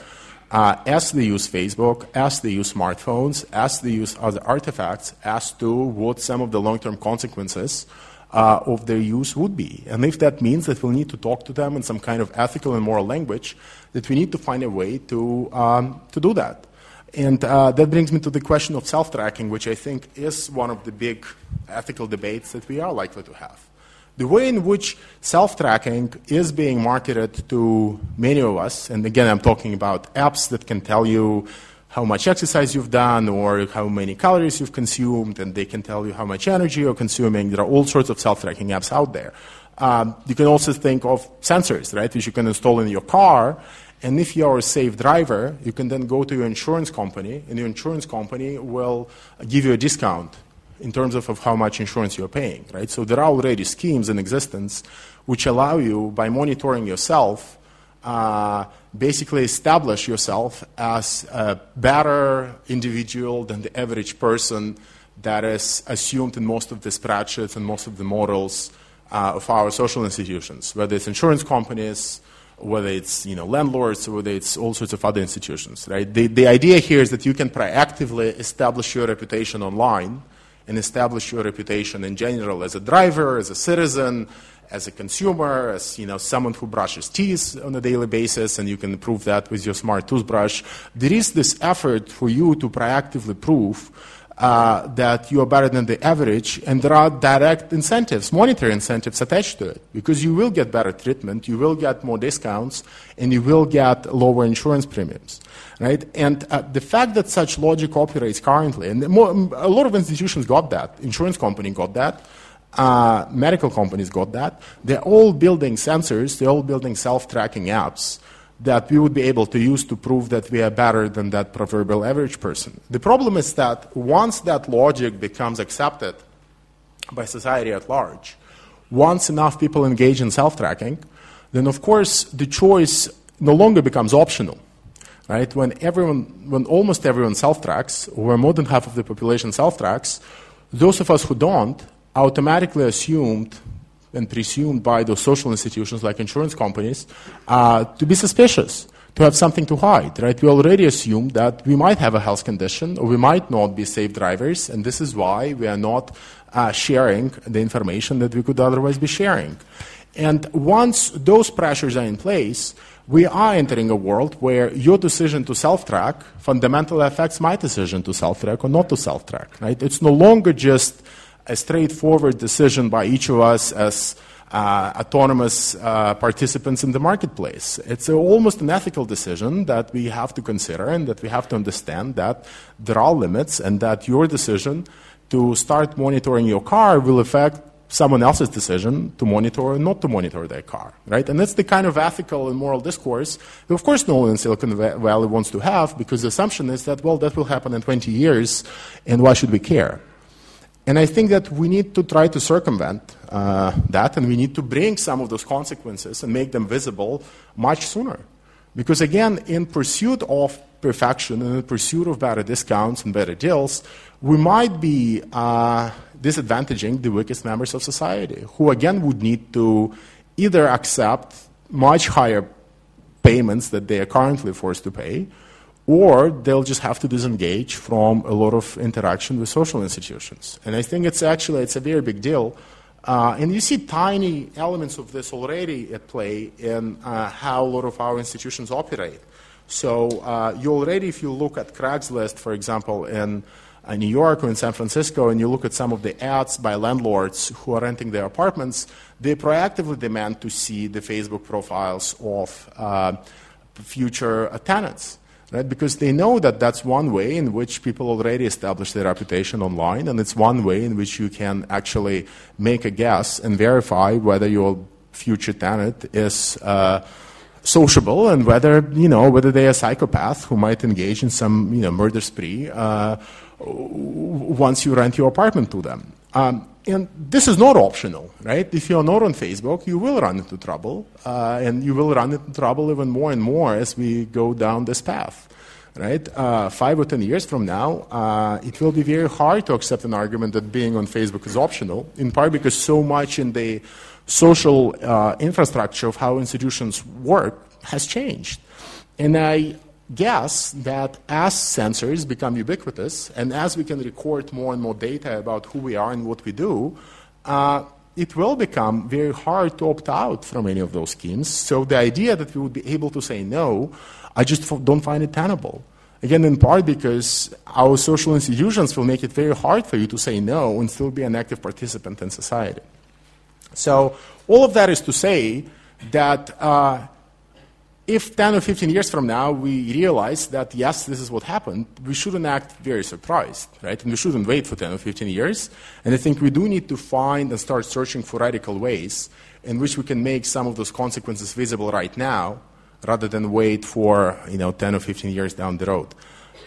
uh, as they use Facebook, as they use smartphones, as they use other artifacts, as to what some of the long-term consequences uh, of their use would be. And if that means that we'll need to talk to them in some kind of ethical and moral language, that we need to find a way to, um, to do that. And uh, that brings me to the question of self tracking, which I think is one of the big ethical debates that we are likely to have. The way in which self tracking is being marketed to many of us, and again, I'm talking about apps that can tell you how much exercise you've done or how many calories you've consumed, and they can tell you how much energy you're consuming. There are all sorts of self tracking apps out there. Um, you can also think of sensors, right, which you can install in your car. And if you're a safe driver, you can then go to your insurance company, and your insurance company will give you a discount in terms of, of how much insurance you're paying, right? So there are already schemes in existence which allow you, by monitoring yourself, uh, basically establish yourself as a better individual than the average person that is assumed in most of the spreadsheets and most of the models uh, of our social institutions, whether it's insurance companies, whether it's you know, landlords, whether it's all sorts of other institutions. Right? The, the idea here is that you can proactively establish your reputation online and establish your reputation in general as a driver, as a citizen, as a consumer, as you know, someone who brushes teeth on a daily basis, and you can prove that with your smart toothbrush. There is this effort for you to proactively prove uh, that you are better than the average, and there are direct incentives, monetary incentives attached to it, because you will get better treatment, you will get more discounts, and you will get lower insurance premiums, right? And uh, the fact that such logic operates currently, and more, a lot of institutions got that, insurance company got that, uh, medical companies got that. They're all building sensors, they're all building self tracking apps that we would be able to use to prove that we are better than that proverbial average person. The problem is that once that logic becomes accepted by society at large, once enough people engage in self tracking, then of course the choice no longer becomes optional. Right? When everyone when almost everyone self tracks, or more than half of the population self tracks, those of us who don't automatically assumed and presumed by those social institutions like insurance companies uh, to be suspicious, to have something to hide, right? We already assume that we might have a health condition or we might not be safe drivers, and this is why we are not uh, sharing the information that we could otherwise be sharing. And once those pressures are in place, we are entering a world where your decision to self-track fundamentally affects my decision to self-track or not to self-track, right? It's no longer just a straightforward decision by each of us as uh, autonomous uh, participants in the marketplace. It's a, almost an ethical decision that we have to consider and that we have to understand that there are limits and that your decision to start monitoring your car will affect someone else's decision to monitor or not to monitor their car, right? And that's the kind of ethical and moral discourse that, of course, no one in Silicon Valley wants to have because the assumption is that, well, that will happen in 20 years and why should we care? And I think that we need to try to circumvent uh, that, and we need to bring some of those consequences and make them visible much sooner. Because again, in pursuit of perfection and in pursuit of better discounts and better deals, we might be uh, disadvantaging the weakest members of society, who again would need to either accept much higher payments that they are currently forced to pay, or they'll just have to disengage from a lot of interaction with social institutions. And I think it's actually it's a very big deal. Uh, and you see tiny elements of this already at play in uh, how a lot of our institutions operate. So uh, you already, if you look at Craigslist, for example, in uh, New York or in San Francisco, and you look at some of the ads by landlords who are renting their apartments, they proactively demand to see the Facebook profiles of uh, future tenants right? Because they know that that's one way in which people already establish their reputation online, and it's one way in which you can actually make a guess and verify whether your future tenant is uh, sociable and whether you know whether they're a psychopath who might engage in some you know murder spree uh, once you rent your apartment to them. Um, and this is not optional, right? If you're not on Facebook, you will run into trouble, uh, and you will run into trouble even more and more as we go down this path, right? Uh, five or ten years from now, uh, it will be very hard to accept an argument that being on Facebook is optional, in part because so much in the social uh, infrastructure of how institutions work has changed. And I guess that as sensors become ubiquitous and as we can record more and more data about who we are and what we do, uh, it will become very hard to opt out from any of those schemes. So the idea that we would be able to say no, I just don't find it tenable. Again, in part because our social institutions will make it very hard for you to say no and still be an active participant in society. So, all of that is to say that uh, if 10 or 15 years from now we realize that yes, this is what happened, we shouldn't act very surprised, right? And we shouldn't wait for 10 or 15 years. And I think we do need to find and start searching for radical ways in which we can make some of those consequences visible right now rather than wait for you know, 10 or 15 years down the road.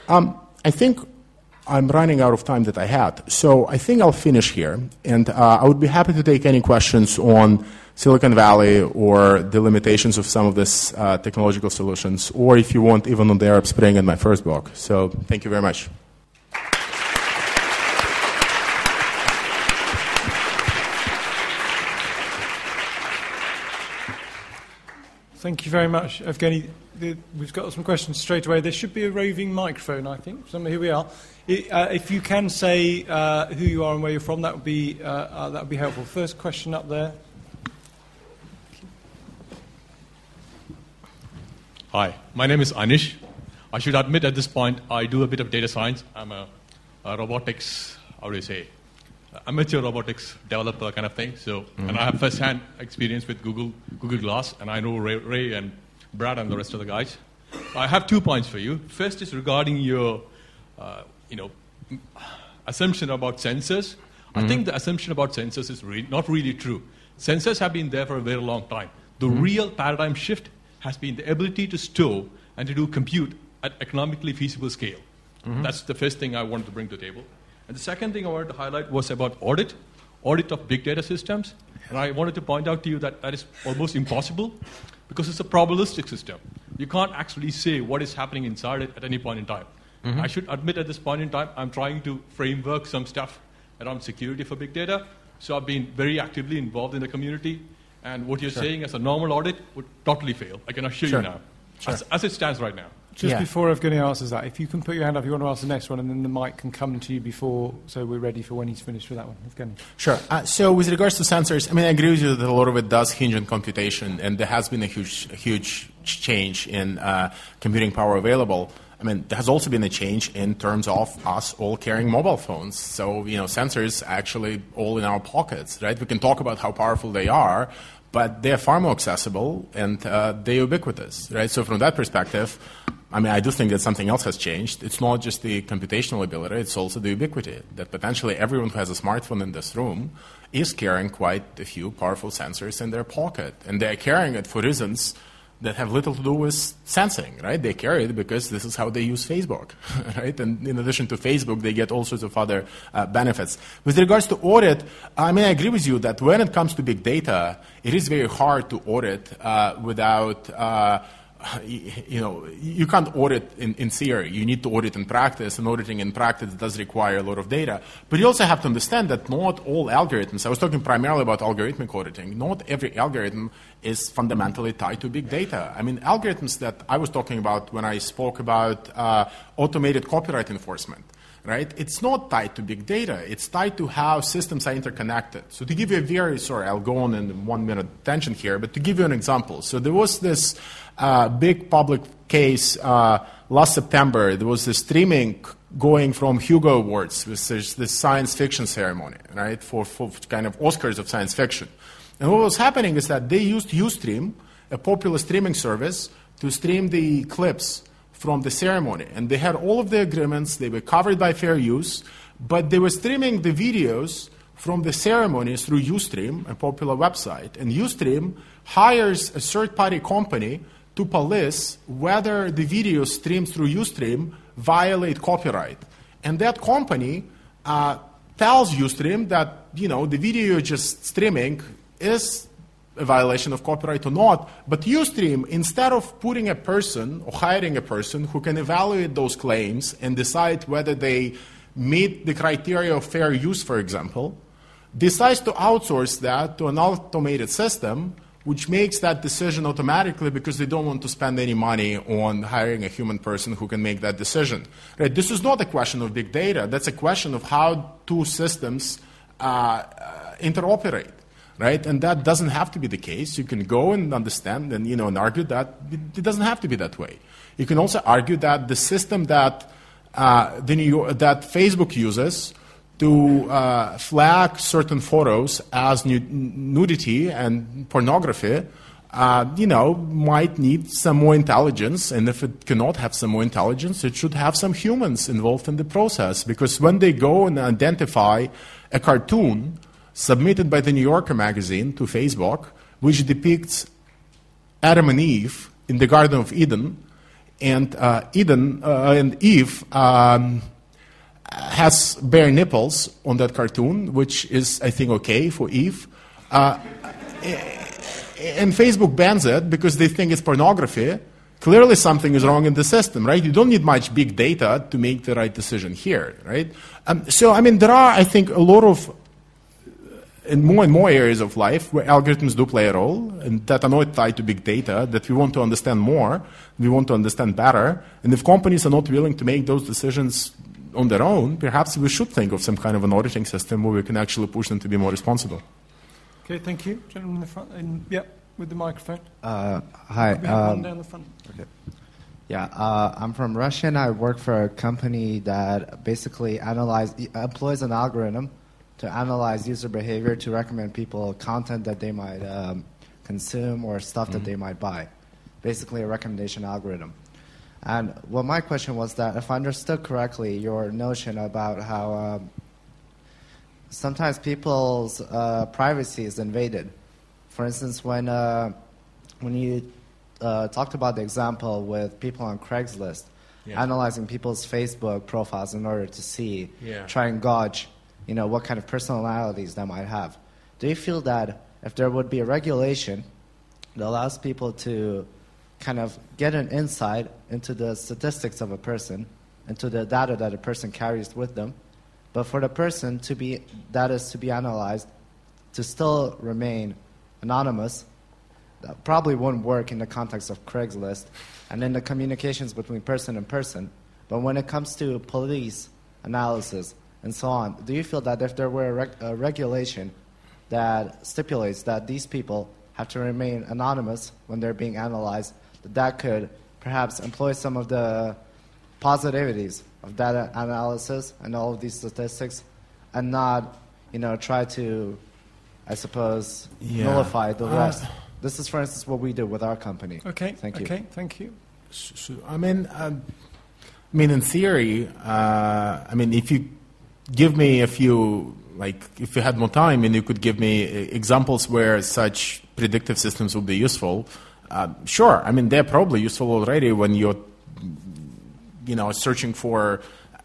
Um, I think I'm running out of time that I had. So I think I'll finish here. And uh, I would be happy to take any questions on Silicon Valley or the limitations of some of these uh, technological solutions, or if you want, even on the Arab Spring and my first book. So thank you very much. Thank you very much, Evgeny. We've got some questions straight away. There should be a roving microphone, I think. So here we are. Uh, if you can say uh, who you are and where you're from, that would be uh, uh that would be helpful. First question up there. Hi, my name is Anish. I should admit at this point I do a bit of data science. I'm a, a robotics, how do you say, amateur robotics developer kind of thing. So, mm-hmm. and I have first-hand experience with Google, Google Glass, and I know Ray, Ray and Brad and the rest of the guys. I have two points for you. First is regarding your, uh, you know, assumption about sensors. Mm-hmm. I think the assumption about sensors is re- not really true. Sensors have been there for a very long time. The mm-hmm. real paradigm shift has been the ability to store and to do compute at economically feasible scale. Mm-hmm. That's the first thing I wanted to bring to the table. And the second thing I wanted to highlight was about audit, audit of big data systems. And I wanted to point out to you that that is almost impossible because it's a probabilistic system. You can't actually say what is happening inside it at any point in time. Mm-hmm. I should admit at this point in time, I'm trying to framework some stuff around security for big data. So I've been very actively involved in the community. And what you're sure. saying as a normal audit would totally fail. I can assure sure. you now, sure. as, as, it stands right now. Just yeah. before Evgeny answers that, if you can put your hand up, you want to ask the next one, and then the mic can come to you before, so we're ready for when he's finished with that one. Evgeny. Sure. Uh, so with regards to sensors, I mean, I agree with you that a lot of it does hinge on computation, and there has been a huge, huge change in uh, computing power available. I mean, there has also been a change in terms of us all carrying mobile phones. So, you know, sensors actually all in our pockets, right? We can talk about how powerful they are, but they're far more accessible and uh, they're ubiquitous, right? So, from that perspective, I mean, I do think that something else has changed. It's not just the computational ability, it's also the ubiquity. That potentially everyone who has a smartphone in this room is carrying quite a few powerful sensors in their pocket. And they're carrying it for reasons that have little to do with sensing, right? They carry it because this is how they use Facebook, <laughs> right? And in addition to Facebook, they get all sorts of other uh, benefits. With regards to audit, I mean, I agree with you that when it comes to big data, it is very hard to audit uh, without uh, <sighs> you know, you can't audit in, in theory. You need to audit in practice, and auditing in practice does require a lot of data. But you also have to understand that not all algorithms, I was talking primarily about algorithmic auditing, not every algorithm is fundamentally tied to big data. I mean, algorithms that I was talking about when I spoke about uh, automated copyright enforcement right? It's not tied to big data. It's tied to how systems are interconnected. So to give you a very, sorry, I'll go on in one minute attention here, but to give you an example. So there was this uh, big public case uh, last September. There was this streaming going from Hugo Awards, which is this science fiction ceremony, right, for, for kind of Oscars of science fiction. And what was happening is that they used Ustream, a popular streaming service, to stream the clips from the ceremony. And they had all of the agreements, they were covered by fair use, but they were streaming the videos from the ceremonies through Ustream, a popular website. And Ustream hires a third party company to police whether the video streamed through Ustream violate copyright. And that company uh, tells Ustream that you know the video you're just streaming is a violation of copyright or not. But Ustream, instead of putting a person or hiring a person who can evaluate those claims and decide whether they meet the criteria of fair use, for example, decides to outsource that to an automated system which makes that decision automatically because they don't want to spend any money on hiring a human person who can make that decision. Right? This is not a question of big data. That's a question of how two systems uh, uh, interoperate. Right? And that doesn't have to be the case. You can go and understand and, you know, and argue that it doesn't have to be that way. You can also argue that the system that, uh, the York, that Facebook uses to uh, flag certain photos as nudity and pornography, uh, you know, might need some more intelligence. And if it cannot have some more intelligence, it should have some humans involved in the process. Because when they go and identify a cartoon submitted by the New Yorker magazine to Facebook, which depicts Adam and Eve in the Garden of Eden, and uh, Eden uh, and Eve. Um, has bare nipples on that cartoon, which is, I think, okay for Eve. Uh, and Facebook bans it because they think it's pornography. Clearly, something is wrong in the system, right? You don't need much big data to make the right decision here, right? Um, so, I mean, there are, I think, a lot of, in more and more areas of life where algorithms do play a role, and that are not tied to big data, that we want to understand more, we want to understand better. And if companies are not willing to make those decisions on their own, perhaps we should think of some kind of an auditing system where we can actually push them to be more responsible. Okay, thank you. Gentleman in the front. In, yeah, with the microphone. Uh, hi. Um, down the front. Okay. Yeah, uh, I'm from Russia and I work for a company that basically analyze, employs an algorithm to analyze user behavior to recommend people content that they might um, consume or stuff mm-hmm. that they might buy. Basically, a recommendation algorithm. And well, my question was that if I understood correctly, your notion about how um, sometimes people's uh, privacy is invaded. For instance, when uh, when you uh, talked about the example with people on Craigslist yeah. analyzing people's Facebook profiles in order to see, yeah. try and gauge, you know, what kind of personalities they might have. Do you feel that if there would be a regulation that allows people to kind of get an insight into the statistics of a person, into the data that a person carries with them. But for the person to be that is to be analyzed, to still remain anonymous, that probably won't work in the context of Craigslist and in the communications between person and person. But when it comes to police analysis and so on, do you feel that if there were a, reg- a regulation that stipulates that these people have to remain anonymous when they're being analyzed, that that could perhaps employ some of the positivities of data analysis and all of these statistics and not, you know, try to, I suppose, yeah. nullify the uh, rest. Uh, this is, for instance, what we do with our company. Okay. Thank you. Okay. Thank you. So, I mean, um, I mean, in theory, uh, I mean, if you give me a few, like, if you had more time and you could give me examples where such predictive systems would be useful, uh, sure, I mean they're probably useful already when you're, you know, searching for,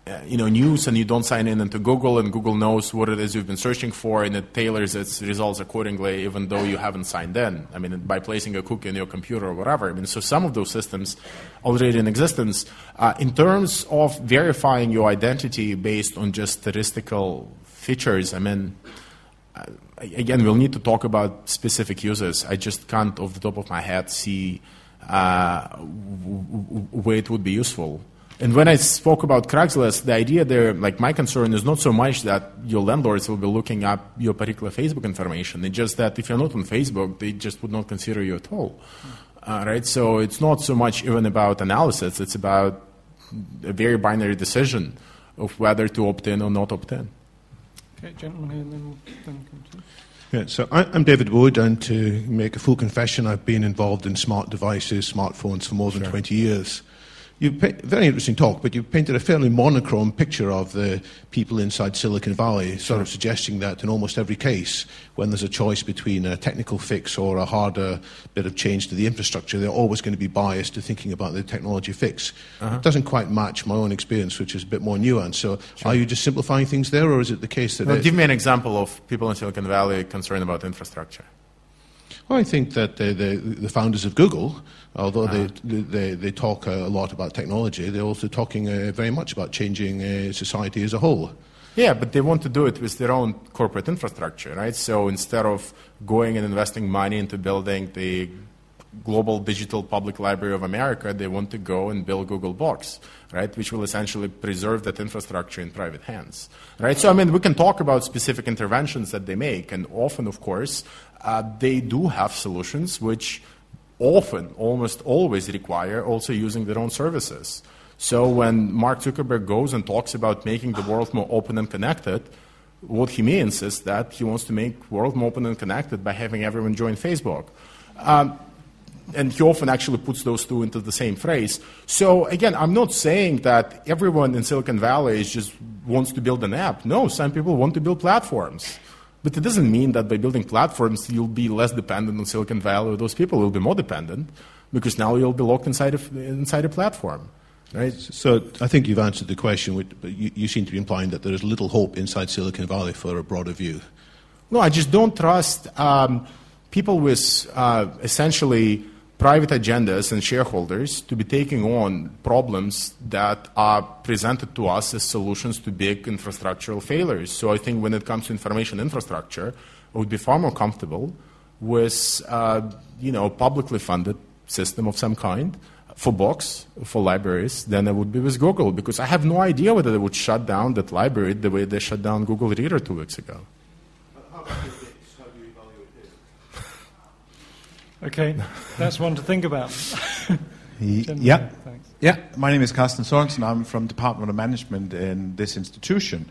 uh, you know, news and you don't sign in into Google and Google knows what it is you've been searching for and it tailors its results accordingly, even though you haven't signed in. I mean, by placing a cookie in your computer or whatever. I mean, so some of those systems already in existence. Uh, in terms of verifying your identity based on just statistical features, I mean again, we'll need to talk about specific users. I just can't, off the top of my head, see uh, where it would be useful. And when I spoke about Craigslist, the idea there, like my concern is not so much that your landlords will be looking up your particular Facebook information. It's just that if you're not on Facebook, they just would not consider you at all. Uh, right? So it's not so much even about analysis, it's about a very binary decision of whether to opt in or not opt in. Okay, gentleman here, and then we'll then come to. Yeah, so I'm David Wood, and to make a full confession, I've been involved in smart devices, smartphones, for more than sure. 20 years. You very interesting talk, but you painted a fairly monochrome picture of the people inside Silicon Valley, sort of suggesting that in almost every case, when there's a choice between a technical fix or a harder bit of change to the infrastructure, they're always going to be biased to thinking about the technology fix. Uh-huh. It doesn't quite match my own experience, which is a bit more nuanced. So, sure. are you just simplifying things there, or is it the case that? Well, give me an example of people in Silicon Valley concerned about infrastructure. Well, I think that the, the, the founders of Google, although uh-huh. they, they, they talk a lot about technology, they're also talking uh, very much about changing uh, society as a whole. Yeah, but they want to do it with their own corporate infrastructure, right? So instead of going and investing money into building the global digital public library of America, they want to go and build Google Books, right, which will essentially preserve that infrastructure in private hands, right? So, I mean, we can talk about specific interventions that they make, and often, of course, uh, they do have solutions which often, almost always require also using their own services. So when Mark Zuckerberg goes and talks about making the world more open and connected, what he means is that he wants to make world more open and connected by having everyone join Facebook. Um, and he often actually puts those two into the same phrase. So again, I'm not saying that everyone in Silicon Valley just wants to build an app. No, some people want to build platforms. But it doesn't mean that by building platforms, you'll be less dependent on Silicon Valley or those people will be more dependent because now you'll be locked inside, of, inside a platform. Right? So I think you've answered the question, but you, you seem to be implying that there is little hope inside Silicon Valley for a broader view. No, I just don't trust um, people with uh, essentially private agendas and shareholders to be taking on problems that are presented to us as solutions to big infrastructural failures. So I think when it comes to information infrastructure, I would be far more comfortable with uh, you know publicly funded system of some kind for books, for libraries, than I would be with Google because I have no idea whether they would shut down that library the way they shut down Google Reader two weeks ago. Okay, that's one to think about. <laughs> yeah. Thanks. Yeah, my name is Carsten Sorensen. I'm from Department of Management in this institution.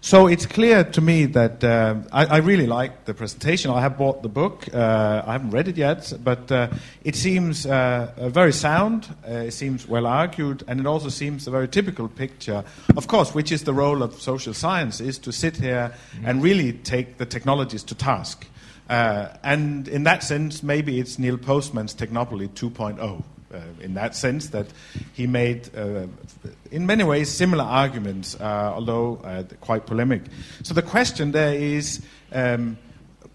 So it's clear to me that uh, I, I, really like the presentation. I have bought the book. Uh, I haven't read it yet, but uh, it seems uh, very sound. Uh, it seems well argued, and it also seems a very typical picture, of course, which is the role of social science, is to sit here mm-hmm. and really take the technologies to task. Uh, and in that sense, maybe it's Neil Postman's Technopoly 2.0. Uh, in that sense, that he made, uh, in many ways, similar arguments, uh, although uh, quite polemic. So the question there is um,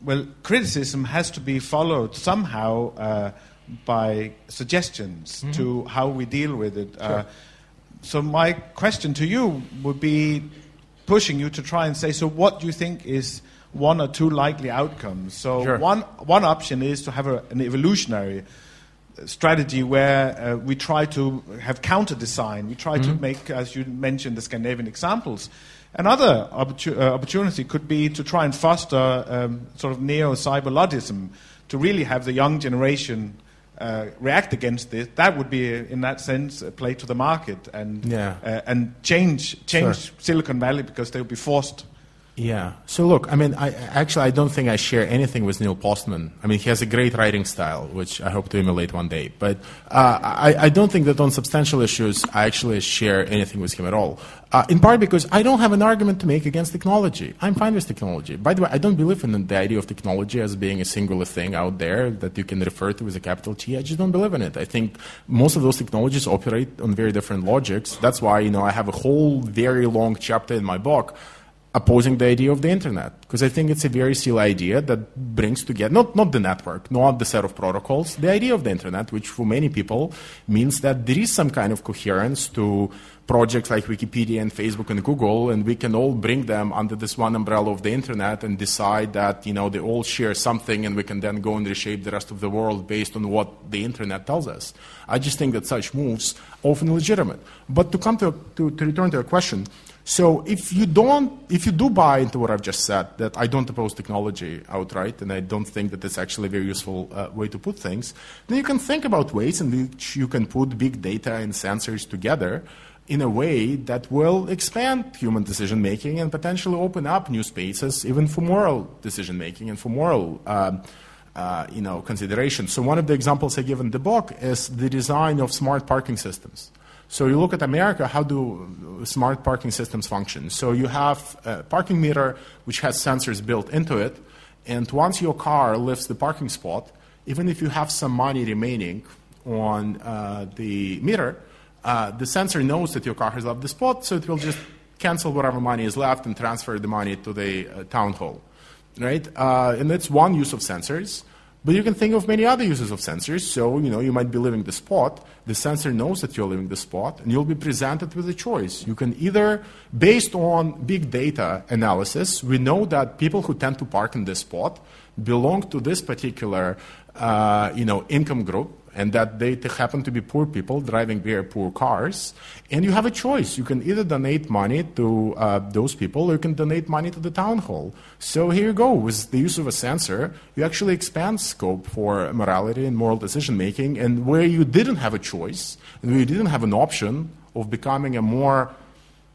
well, criticism has to be followed somehow uh, by suggestions mm-hmm. to how we deal with it. Sure. so, my question to you would be pushing you to try and say so, what do you think is one or two likely outcomes. So sure. one one option is to have a, an evolutionary strategy where uh, we try to have counter design. We try mm-hmm. to make, as you mentioned, the Scandinavian examples. Another opportu- uh, opportunity could be to try and foster um, sort of neo cyberludism, to really have the young generation uh, react against this. That would be, in that sense, a play to the market and yeah. Uh, and change change sure. Silicon Valley because they would be forced yeah. So look, I mean, I, actually, I don't think I share anything with Neil Postman. I mean, he has a great writing style, which I hope to emulate one day. But uh, I, I, don't think that on substantial issues I actually share anything with him at all. Uh, in part because I don't have an argument to make against technology. I'm fine with technology. By the way, I don't believe in the idea of technology as being a singular thing out there that you can refer to with a capital T. I just don't believe in it. I think most of those technologies operate on very different logics. That's why you know I have a whole very long chapter in my book opposing the idea of the internet because I think it's a very silly idea that brings together not not the network, not the set of protocols, the idea of the internet, which for many people means that there is some kind of coherence to projects like Wikipedia and Facebook and Google, and we can all bring them under this one umbrella of the internet and decide that you know they all share something, and we can then go and reshape the rest of the world based on what the internet tells us. I just think that such moves often legitimate. But to come to, to, to return to your question so if you don't, if you do buy into what I've just said, that I don't oppose technology outright, and I don't think that it's actually a very useful uh, way to put things, then you can think about ways in which you can put big data and sensors together in a way that will expand human decision making and potentially open up new spaces, even for moral decision making and for moral. Um, uh, you know, considerations. So one of the examples I give in the book is the design of smart parking systems. So you look at America, how do smart parking systems function? So you have a parking meter which has sensors built into it, and once your car lifts the parking spot, even if you have some money remaining on uh, the meter, uh, the sensor knows that your car has left the spot, so it will just cancel whatever money is left and transfer the money to the uh, town hall. Right? Uh, and that's one use of sensors. But you can think of many other uses of sensors. So, you know, you might be leaving the spot. The sensor knows that you're leaving the spot, and you'll be presented with a choice. You can either, based on big data analysis, we know that people who tend to park in this spot belong to this particular, uh, you know, income group and that they happen to be poor people driving very poor cars. And you have a choice. You can either donate money to uh, those people or you can donate money to the town hall. So here you go. With the use of a sensor, you actually expand scope for morality and moral decision making. And where you didn't have a choice, and where you didn't have an option of becoming a more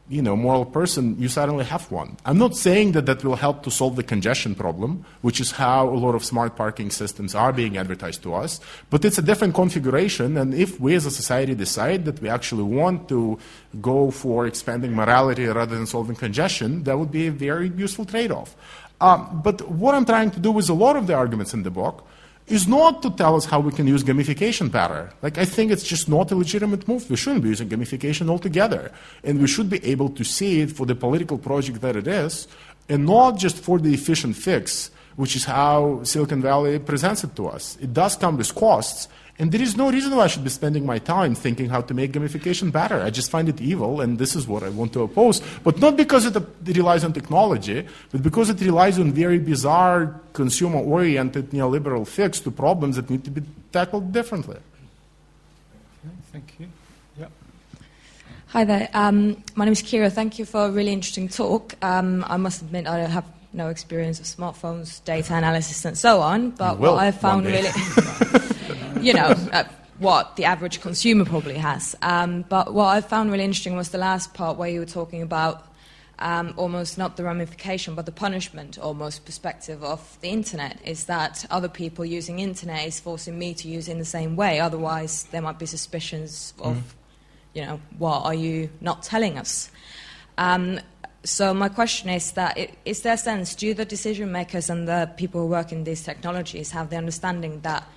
you know, moral person, you suddenly have one. I'm not saying that that will help to solve the congestion problem, which is how a lot of smart parking systems are being advertised to us, but it's a different configuration. And if we as a society decide that we actually want to go for expanding morality rather than solving congestion, that would be a very useful trade off. Um, but what I'm trying to do with a lot of the arguments in the book is not to tell us how we can use gamification better. Like, I think it's just not a legitimate move. We shouldn't be using gamification altogether. And we should be able to see it for the political project that it is, and not just for the efficient fix, which is how Silicon Valley presents it to us. It does come with costs, and there is no reason why I should be spending my time thinking how to make gamification better. I just find it evil, and this is what I want to oppose. But not because it relies on technology, but because it relies on very bizarre, consumer oriented neoliberal fix to problems that need to be tackled differently. Okay, thank you. Yep. Hi there. Um, my name is Kira. Thank you for a really interesting talk. Um, I must admit, I have no experience of smartphones, data analysis, and so on. But what I found really. <laughs> <laughs> you know, <laughs> uh, what the average consumer probably has. Um, but what I found really interesting was the last part where you were talking about um, almost not the ramification, but the punishment almost perspective of the internet is that other people using internet is forcing me to use it in the same way. Otherwise, there might be suspicions of, mm. you know, what are you not telling us? Um, so my question is that is there a sense do the decision makers and the people who work in these technologies have the understanding that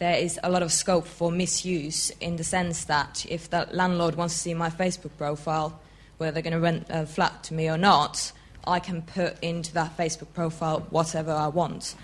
there is a lot of scope for misuse in the sense that if the landlord wants to see my Facebook profile, whether they're going to rent a flat to me or not, I can put into that Facebook profile whatever I want.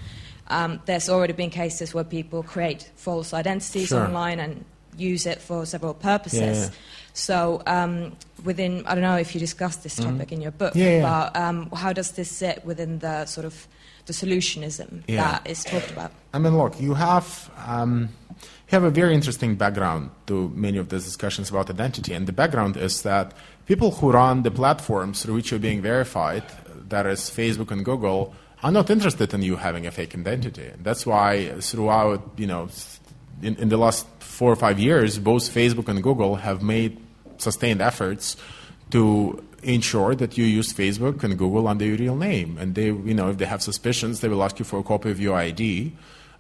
Um, there's already been cases where people create false identities sure. online and use it for several purposes. Yeah. So, um, within, I don't know if you discussed this mm-hmm. topic mm-hmm. in your book, yeah, yeah. but um, how does this sit within the sort of the solutionism yeah. that is talked about. I mean, look, you have um, you have a very interesting background to many of these discussions about identity, and the background is that people who run the platforms through which you're being verified, that is Facebook and Google, are not interested in you having a fake identity. That's why throughout, you know, in, in the last four or five years, both Facebook and Google have made sustained efforts to ensure that you use Facebook and Google under your real name. And they, you know, if they have suspicions, they will ask you for a copy of your ID.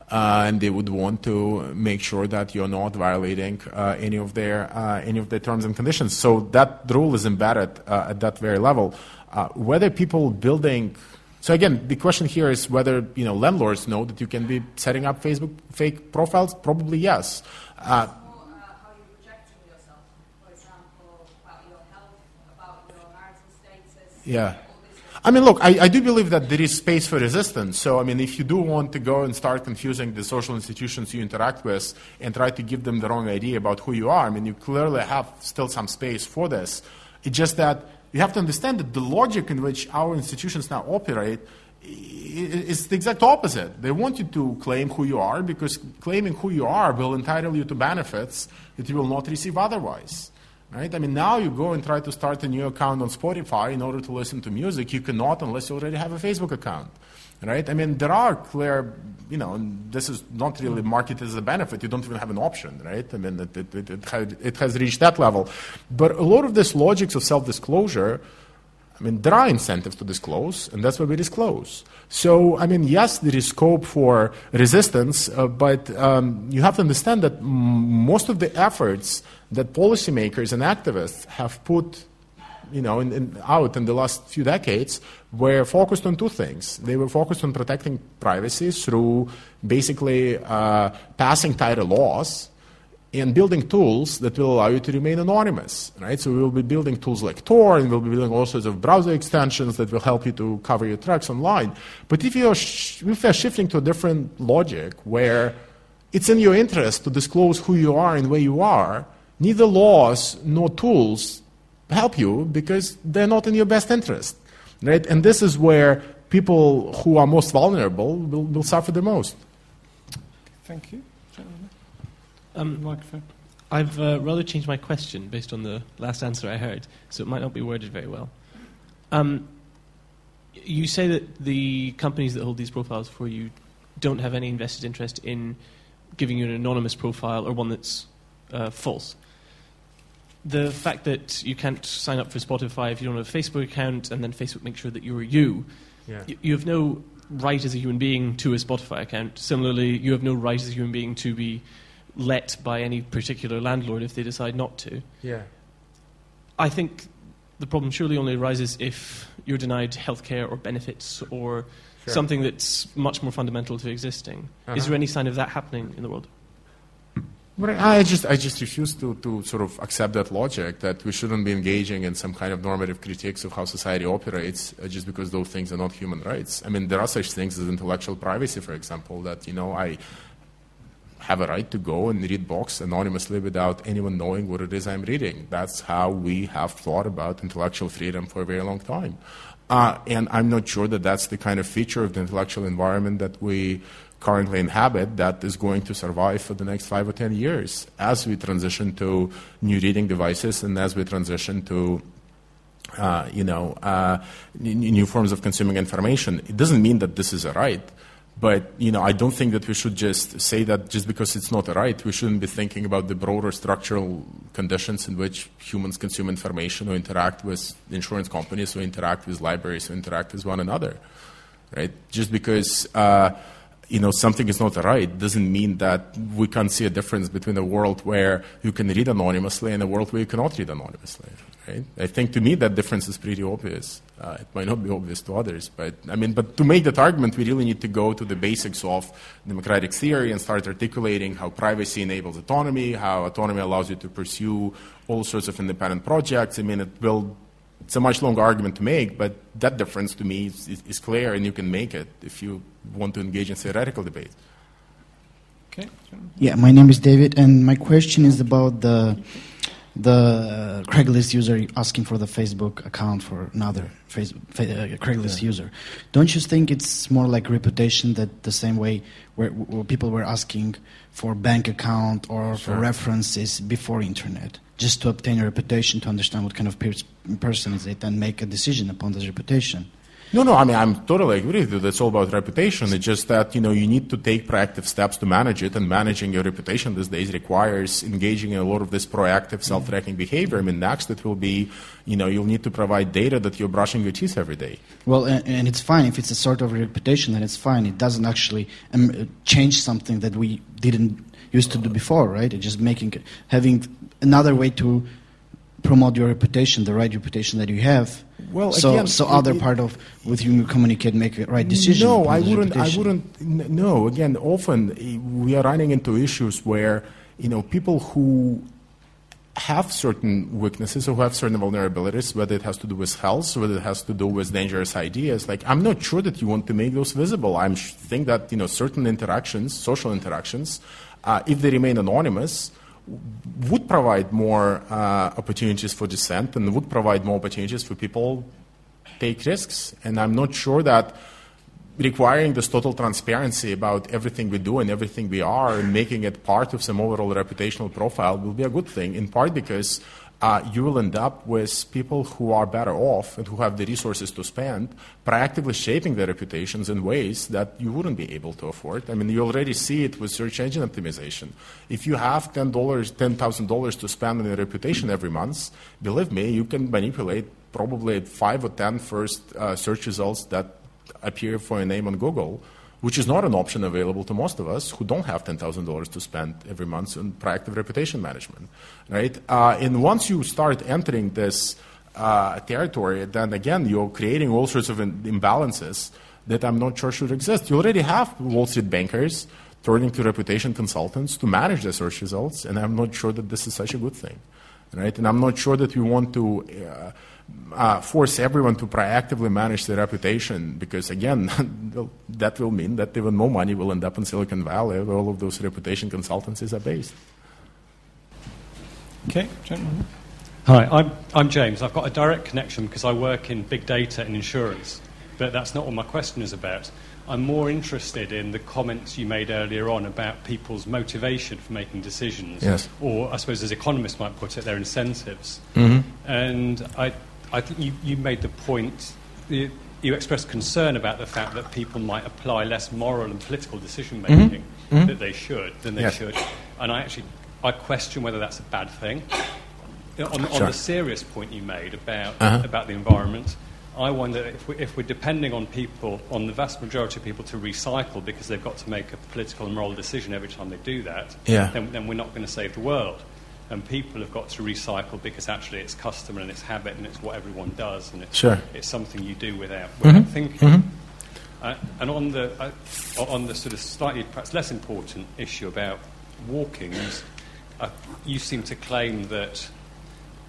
Uh, and they would want to make sure that you're not violating uh, any of their uh, any of their terms and conditions. So that rule is embedded uh, at that very level. Uh, whether people building so again, the question here is whether you know landlords know that you can be setting up Facebook fake profiles. Probably yes. Yeah. I mean, look, I, I, do believe that there is space for resistance. So, I mean, if you do want to go and start confusing the social institutions you interact with and try to give them the wrong idea about who you are, I mean, you clearly have still some space for this. It's just that you have to understand that the logic in which our institutions now operate is the exact opposite. They want you to claim who you are because claiming who you are will entitle you to benefits that you will not receive otherwise. Right? I mean, now you go and try to start a new account on Spotify in order to listen to music. You cannot unless you already have a Facebook account. Right? I mean, there are clear, you know, this is not really marketed as a benefit. You don't even have an option, right? I mean, it, it, it, has, it has reached that level. But a lot of this logics of self disclosure, I mean, there are incentives to disclose, and that's why we disclose. So, I mean, yes, there is scope for resistance, uh, but um, you have to understand that m- most of the efforts that policymakers and activists have put you know, in, in, out in the last few decades were focused on two things. They were focused on protecting privacy through basically uh, passing tighter laws and building tools that will allow you to remain anonymous, right? So we will be building tools like Tor, and we'll be building all sorts of browser extensions that will help you to cover your tracks online. But if you're, sh- if you're shifting to a different logic where it's in your interest to disclose who you are and where you are, neither laws nor tools help you because they're not in your best interest, right? And this is where people who are most vulnerable will, will suffer the most. Thank you. Um, microphone. I've uh, rather changed my question based on the last answer I heard, so it might not be worded very well. Um, you say that the companies that hold these profiles for you don't have any invested interest in giving you an anonymous profile or one that's uh, false. The fact that you can't sign up for Spotify if you don't have a Facebook account and then Facebook makes sure that you're you, yeah. y- you have no right as a human being to a Spotify account. Similarly, you have no right as a human being to be let by any particular landlord if they decide not to. Yeah. I think the problem surely only arises if you're denied healthcare or benefits or sure. something that's much more fundamental to existing. Uh-huh. Is there any sign of that happening in the world? I just, I just refuse to, to sort of accept that logic that we shouldn't be engaging in some kind of normative critiques of how society operates uh, just because those things are not human rights. I mean, there are such things as intellectual privacy, for example, that, you know, I, have a right to go and read books anonymously without anyone knowing what it is I'm reading. That's how we have thought about intellectual freedom for a very long time. Uh, and I'm not sure that that's the kind of feature of the intellectual environment that we currently inhabit that is going to survive for the next five or ten years as we transition to new reading devices and as we transition to uh, you know, uh, new forms of consuming information. It doesn't mean that this is a right. But you know, I don't think that we should just say that just because it's not a right, we shouldn't be thinking about the broader structural conditions in which humans consume information or interact with insurance companies or interact with libraries or interact with one another. Right? Just because uh, you know something is not right doesn't mean that we can't see a difference between a world where you can read anonymously and a world where you cannot read anonymously. Right? I think to me that difference is pretty obvious. Uh, it might not be obvious to others, but I mean, but to make that argument, we really need to go to the basics of democratic theory and start articulating how privacy enables autonomy, how autonomy allows you to pursue all sorts of independent projects. I mean, it will. It's a much longer argument to make, but that difference to me is, is, is clear, and you can make it if you want to engage in theoretical debate. Okay. Yeah, my name is David, and my question is about the the Craigslist user asking for the Facebook account for another Facebook, uh, Craigslist yeah. user. Don't you think it's more like reputation that the same way where, where people were asking for bank account or sure. for references before internet, just to obtain a reputation, to understand what kind of person is it, and make a decision upon this reputation? No, no, I mean, I'm totally agree with you. That's all about reputation. It's just that, you know, you need to take proactive steps to manage it, and managing your reputation these days requires engaging in a lot of this proactive self-tracking behavior. I mean, next it will be, you know, you'll need to provide data that you're brushing your teeth every day. Well, and, and it's fine. If it's a sort of reputation, then it's fine. It doesn't actually um, change something that we didn't used to do before, right? It's just making, having another way to promote your reputation, the right reputation that you have. Well, so again, so other it, part of with whom you communicate make a right decision. No, I wouldn't. Reputation. I wouldn't. No, again, often eh, we are running into issues where you know people who have certain weaknesses or who have certain vulnerabilities, whether it has to do with health, whether it has to do with dangerous ideas. Like, I'm not sure that you want to make those visible. I think that you know certain interactions, social interactions, uh, if they remain anonymous would provide more uh, opportunities for dissent and would provide more opportunities for people take risks. And I'm not sure that requiring this total transparency about everything we do and everything we are and making it part of some overall reputational profile will be a good thing, in part because uh, you will end up with people who are better off and who have the resources to spend proactively shaping their reputations in ways that you wouldn't be able to afford. I mean, you already see it with search engine optimization. If you have $10, $10,000 to spend on your reputation every month, believe me, you can manipulate probably five or ten first uh, search results that appear for a name on Google which is not an option available to most of us who don't have $10,000 to spend every month on proactive reputation management, right? Uh, and once you start entering this uh, territory, then again, you're creating all sorts of imbalances that I'm not sure should exist. You already have Wall Street bankers turning to reputation consultants to manage their search results, and I'm not sure that this is such a good thing, right? And I'm not sure that we want to uh, uh, force everyone to proactively manage their reputation because, again, <laughs> that will mean that even more money will end up in Silicon Valley where all of those reputation consultancies are based. Okay, gentlemen. Hi, I'm, I'm James. I've got a direct connection because I work in big data and insurance, but that's not what my question is about. I'm more interested in the comments you made earlier on about people's motivation for making decisions, yes. or I suppose as economists might put it, their incentives. Mm-hmm. And I, I think you, you made the point, you, you, expressed concern about the fact that people might apply less moral and political decision making mm-hmm. mm-hmm. that they should than they yes. should. And I actually I question whether that's a bad thing. On, sure. on the serious point you made about, uh-huh. about the environment, I wonder if, we, if we're depending on people, on the vast majority of people to recycle because they've got to make a political and moral decision every time they do that, yeah. then, then we're not going to save the world. And people have got to recycle because actually it's custom and it's habit and it's what everyone does and it's, sure. it's something you do without, without mm-hmm. thinking. Mm-hmm. Uh, and on the, uh, on the sort of slightly perhaps less important issue about walkings, uh, you seem to claim that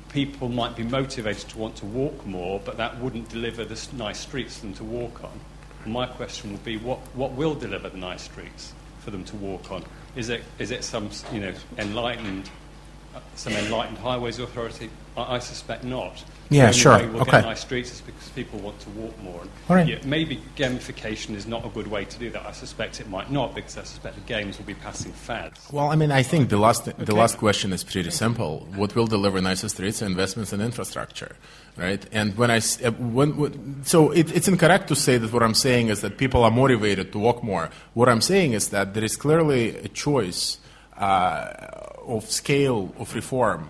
people might be motivated to want to walk more, but that wouldn't deliver the nice streets for them to walk on. And my question would be, what, what will deliver the nice streets for them to walk on? Is it, is it some you know, enlightened, some enlightened highways authority? I, I suspect not. Yeah, sure. We'll okay. get nice streets is because people want to walk more. And All right. yeah, maybe gamification is not a good way to do that. I suspect it might not because I suspect the games will be passing fads. Well, I mean, I think the last okay. the last question is pretty simple. What will deliver nicer streets? Investments in infrastructure, right? And when I uh, when, when so it, it's incorrect to say that what I'm saying is that people are motivated to walk more. What I'm saying is that there is clearly a choice uh, of scale of reform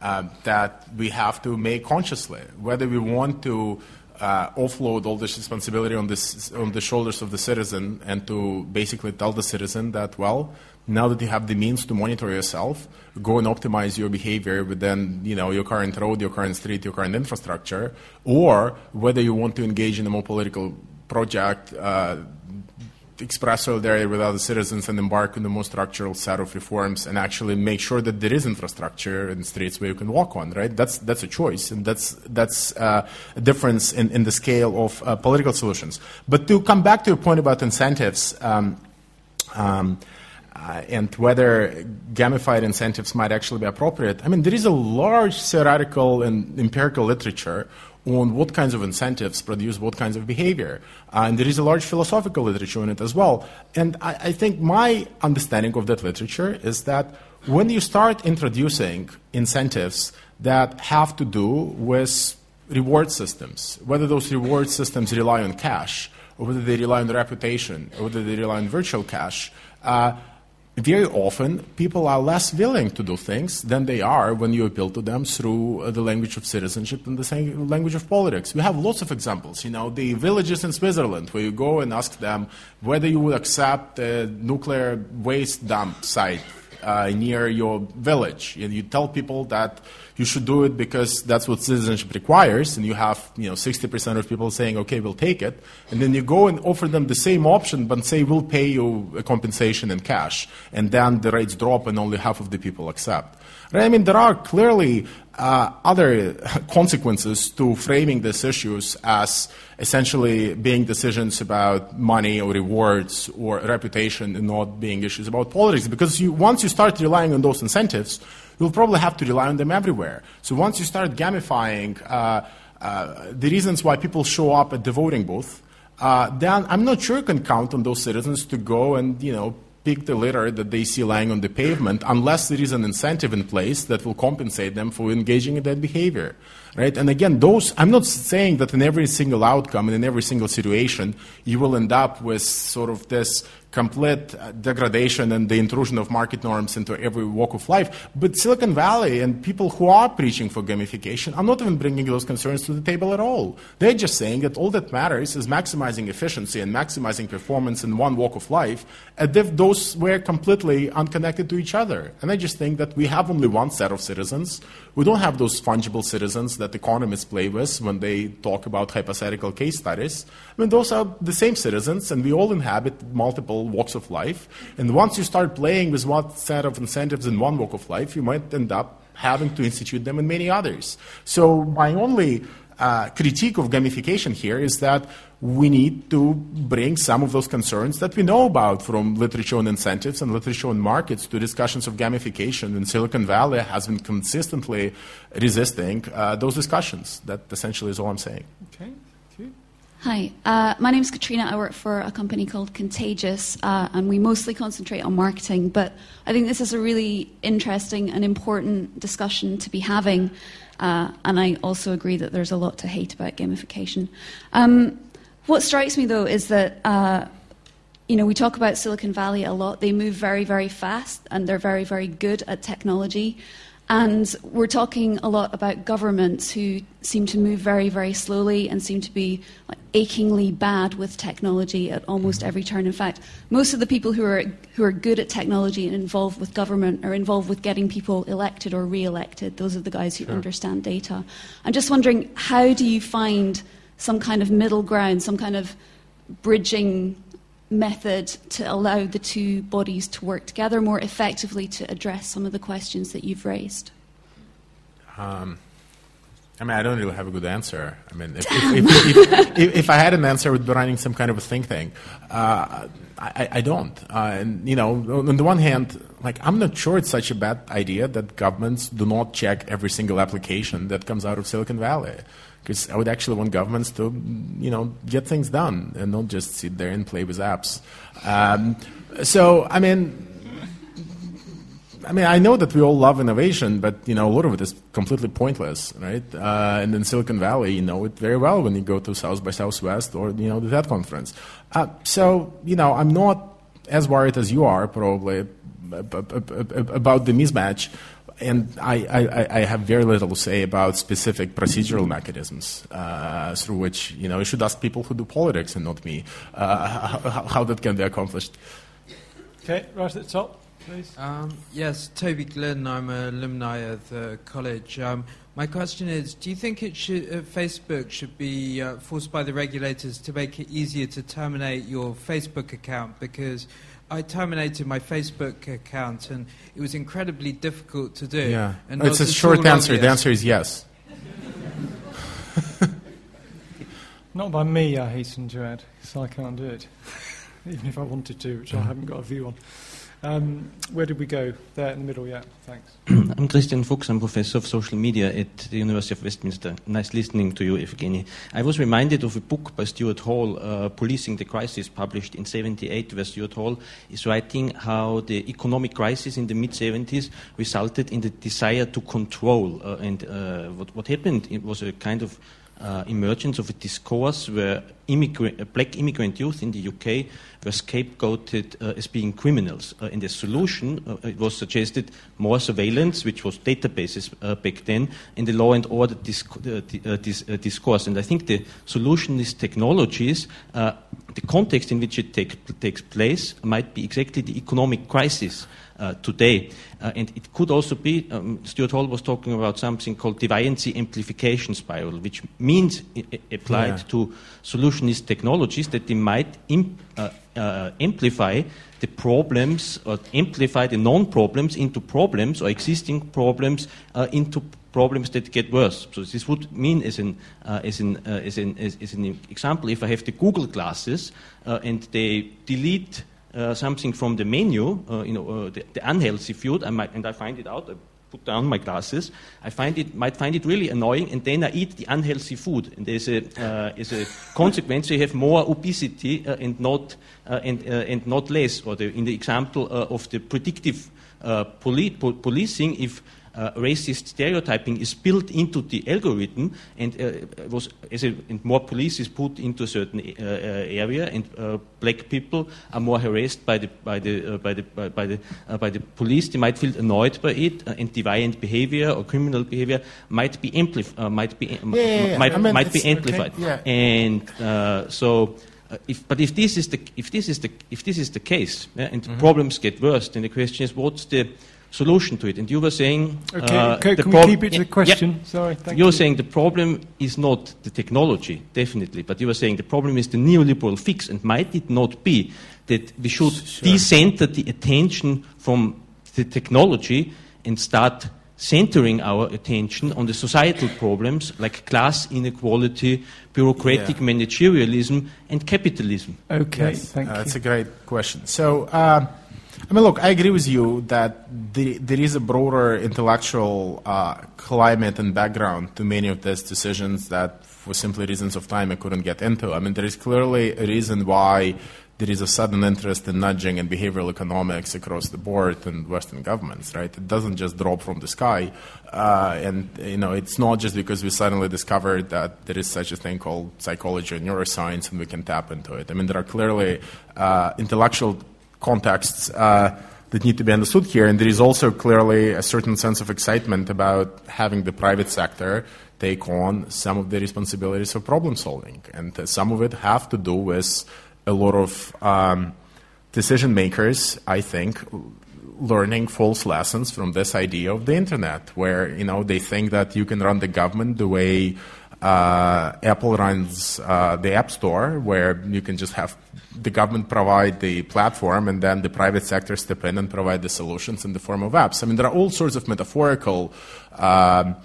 uh, that we have to make consciously, whether we want to uh, offload all this responsibility on, this, on the shoulders of the citizen and to basically tell the citizen that, well, now that you have the means to monitor yourself, go and optimize your behavior within you know, your current road, your current street, your current infrastructure, or whether you want to engage in a more political project uh, express solidarity with other citizens and embark on the more structural set of reforms and actually make sure that there is infrastructure and streets where you can walk on, right? That's, that's a choice, and that's, that's uh, a difference in, in the scale of uh, political solutions. But to come back to your point about incentives, um, um, uh, and whether gamified incentives might actually be appropriate. I mean, there is a large theoretical and empirical literature on what kinds of incentives produce what kinds of behavior. Uh, and there is a large philosophical literature on it as well. And I, I think my understanding of that literature is that when you start introducing incentives that have to do with reward systems, whether those reward systems rely on cash, or whether they rely on reputation, or whether they rely on virtual cash, uh, very often people are less willing to do things than they are when you appeal to them through uh, the language of citizenship and the language of politics. We have lots of examples. You know, the villages in Switzerland where you go and ask them whether you would accept a nuclear waste dump site uh, near your village. And you tell people that you should do it because that's what citizenship requires, and you have you know 60% of people saying, okay, we'll take it, and then you go and offer them the same option, but say we'll pay you a compensation in cash, and then the rates drop and only half of the people accept. Right? I mean, there are clearly uh, other <laughs> consequences to framing these issues as essentially being decisions about money or rewards or reputation and not being issues about politics. Because you, once you start relying on those incentives, you'll probably have to rely on them everywhere. So once you start gamifying uh, uh, the reasons why people show up at the voting booth, uh, then I'm not sure you can count on those citizens to go and you know pick the litter that they see lying on the pavement unless there is an incentive in place that will compensate them for engaging in that behavior. Right? And again, those, I'm not saying that in every single outcome and in every single situation you will end up with sort of this complete uh, degradation and the intrusion of market norms into every walk of life. But Silicon Valley and people who are preaching for gamification are not even bringing those concerns to the table at all. They're just saying that all that matters is maximizing efficiency and maximizing performance in one walk of life, as if those were completely unconnected to each other. And I just think that we have only one set of citizens. We don't have those fungible citizens that economists play with when they talk about hypothetical case studies. I mean, those are the same citizens, and we all inhabit multiple walks of life. And once you start playing with one set of incentives in one walk of life, you might end up having to institute them in many others. So my only uh, critique of gamification here is that we need to bring some of those concerns that we know about from literature on incentives and literature on markets to discussions of gamification. And Silicon Valley has been consistently resisting uh, those discussions. That essentially is all I'm saying. Okay. Hi, uh, my name is Katrina. I work for a company called Contagious, uh, and we mostly concentrate on marketing. But I think this is a really interesting and important discussion to be having. Uh, and I also agree that there's a lot to hate about gamification. Um, what strikes me, though, is that uh, you know we talk about Silicon Valley a lot. They move very, very fast, and they're very, very good at technology. And we're talking a lot about governments who seem to move very, very slowly and seem to be like, achingly bad with technology at almost every turn. In fact, most of the people who are, who are good at technology and involved with government are involved with getting people elected or re elected. Those are the guys who sure. understand data. I'm just wondering how do you find some kind of middle ground, some kind of bridging method to allow the two bodies to work together more effectively to address some of the questions that you've raised? Um, I mean, I don't really have a good answer. I mean, if, if, if, if, I had an answer, I would be running some kind of a think tank. Uh, I, I, don't. Uh, and, you know, on the one hand, like, I'm not sure it's such a bad idea that governments do not check every single application that comes out of Silicon Valley because I would actually want governments to, you know, get things done and not just sit there and play with apps. Um, so, I mean, I mean, I know that we all love innovation, but you know, a lot of it is completely pointless, right? Uh, and in Silicon Valley, you know it very well when you go to South by Southwest or you know the TED conference. Uh, so, you know, I'm not as worried as you are probably about the mismatch and I, I, I, have very little to say about specific procedural mechanisms uh, through which you know you should ask people who do politics and not me uh, how, <laughs> how, that can be accomplished. Okay, right at the top, please. Um, yes, Toby Glynn. I'm an alumni of the college. Um, my question is: Do you think it should, uh, Facebook should be uh, forced by the regulators to make it easier to terminate your Facebook account because I terminated my Facebook account, and it was incredibly difficult to do. Yeah, and it's a short answer. Obvious. The answer is yes. <laughs> Not by me, I hasten to add, because I can't do it, <laughs> even if I wanted to, which I haven't got a view on. Um, where did we go? There in the middle, yeah, thanks. <clears throat> I'm Christian Fuchs, I'm professor of social media at the University of Westminster. Nice listening to you, Evgeny. I was reminded of a book by Stuart Hall, uh, Policing the Crisis, published in 78, where Stuart Hall is writing how the economic crisis in the mid 70s resulted in the desire to control. Uh, and uh, what, what happened it was a kind of uh, emergence of a discourse where uh, black immigrant youth in the UK were scapegoated uh, as being criminals. Uh, and the solution, uh, it was suggested more surveillance, which was databases uh, back then, in the law and order disc- dis- discourse. And I think the solution is technologies. the context in which it take, takes place might be exactly the economic crisis uh, today. Uh, and it could also be, um, Stuart Hall was talking about something called deviancy amplification spiral, which means applied yeah. to solutionist technologies that they might imp- uh, uh, amplify the problems or amplify the non problems into problems or existing problems uh, into problems that get worse. So this would mean, as an, uh, as, an, uh, as, an, as, as, an example, if I have the Google glasses uh, and they delete uh, something from the menu, uh, you know, uh, the, the, unhealthy food, I might, and I find it out. I put down my glasses. I find it might find it really annoying, and then I eat the unhealthy food, and there's a uh, is a <laughs> consequence. You have more obesity uh, and not and and not less. Or the, in the example of the predictive poli- po- policing, if uh, racist stereotyping is built into the algorithm, and uh, was as a, and more police is put into a certain uh, uh area, and uh, black people are more harassed by the by the uh, by the by, by the by the police. They might feel annoyed by it, and deviant behavior or criminal behavior might be amplified. might be yeah, yeah, yeah. might, I mean, might be amplified. Okay. And so. Uh, if, but if this is the if this is the if this is the case, yeah, and mm-hmm. problems get worse, then the question is, what's the solution to it. And you were saying. Okay, uh, okay can prob- we keep it to the question? Yeah. Sorry, thank You're you. saying the problem is not the technology, definitely, but you were saying the problem is the neoliberal fix. And might it not be that we should sure. decenter the attention from the technology and start centering our attention on the societal problems like class inequality, bureaucratic yeah. managerialism, and capitalism? Okay, yes, thank uh, you. That's a great question. So, uh, I mean, look, I agree with you that the, there is a broader intellectual uh, climate and background to many of these decisions that, for simply reasons of time, I couldn't get into. I mean, there is clearly a reason why there is a sudden interest in nudging and behavioral economics across the board in Western governments, right? It doesn't just drop from the sky, uh, and you know, it's not just because we suddenly discovered that there is such a thing called psychology and neuroscience, and we can tap into it. I mean, there are clearly uh, intellectual contexts uh, that need to be understood here. And there is also clearly a certain sense of excitement about having the private sector take on some of the responsibilities of problem solving. And uh, some of it have to do with a lot of um, decision makers, I think, learning false lessons from this idea of the internet, where you know they think that you can run the government the way uh, Apple runs uh, the App Store, where you can just have the government provide the platform and then the private sector step in and provide the solutions in the form of apps. I mean, there are all sorts of metaphorical, um,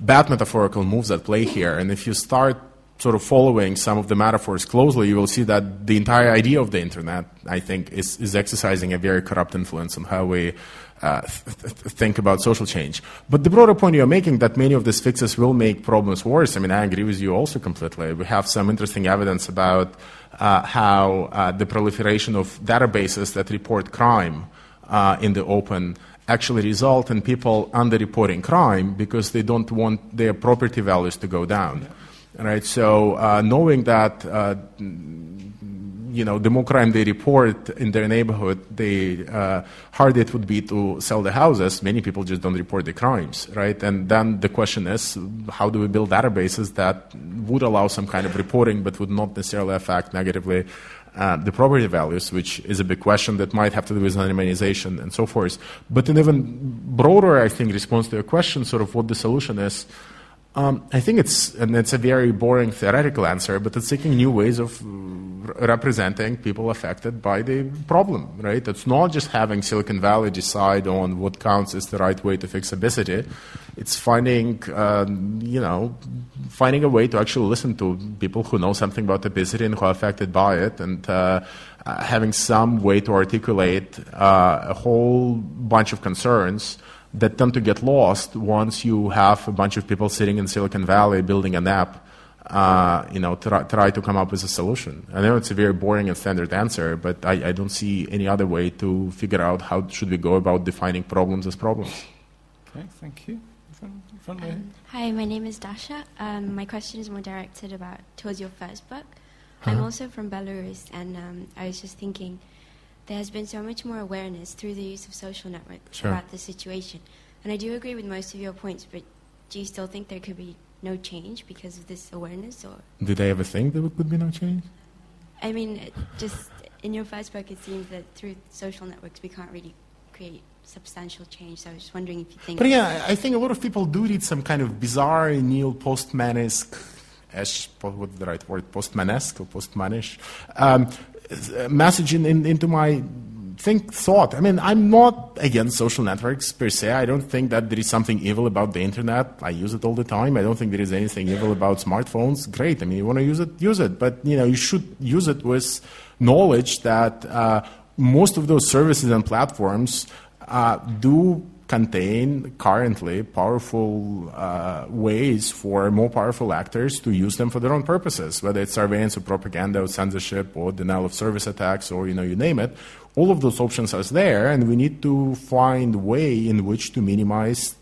bad metaphorical moves at play here. And if you start sort of following some of the metaphors closely, you will see that the entire idea of the internet, I think, is, is exercising a very corrupt influence on how we uh, th- th- think about social change. But the broader point you're making that many of these fixes will make problems worse, I mean, I agree with you also completely. We have some interesting evidence about how uh, the proliferation of databases that report crime uh, in the open actually result in people underreporting crime because they don't want their property values to go down. Yeah. Right, so uh, knowing that uh, you know, the more crime they report in their neighborhood, the uh, harder it would be to sell the houses. Many people just don't report the crimes, right? And then the question is, how do we build databases that would allow some kind of reporting, but would not necessarily affect negatively uh, the property values, which is a big question that might have to do with anonymization and so forth. But an even broader, I think, response to your question, sort of what the solution is. Um, I think it's and it's a very boring theoretical answer, but it's seeking new ways of representing people affected by the problem. Right? It's not just having Silicon Valley decide on what counts as the right way to fix obesity. It's finding, um, you know, finding a way to actually listen to people who know something about obesity and who are affected by it, and uh, having some way to articulate uh, a whole bunch of concerns that tend to get lost once you have a bunch of people sitting in Silicon Valley building an app, uh, you know, try, try, to come up with a solution. I know it's a very boring and standard answer, but I, I don't see any other way to figure out how should we go about defining problems as problems. Okay, thank you. Um, hi, my name is Dasha. Um, my question is more directed about towards your first book. Uh-huh. I'm also from Belarus, and um, I was just thinking there has been so much more awareness through the use of social networks sure. about the situation. And I do agree with most of your points, but do you still think there could be no change because of this awareness? Or do they ever think there could be no change? I mean, just in your first book, it seems that through social networks we can't really create substantial change. So I was just wondering if you think. But yeah, I think a lot of people do read some kind of bizarre neo postmanesque. What's the right word? Postmanesque or postmanish? Um, message in, in, into my think thought. I mean, I'm not against social networks per se. I don't think that there is something evil about the internet. I use it all the time. I don't think there is anything evil about smartphones. Great. I mean, you want to use it, use it. But you know, you should use it with knowledge that uh, most of those services and platforms uh, do contain currently powerful uh, ways for more powerful actors to use them for their own purposes, whether it's surveillance or propaganda or censorship or denial of service attacks or you know you name it, all of those options are there, and we need to find way in which to minimize,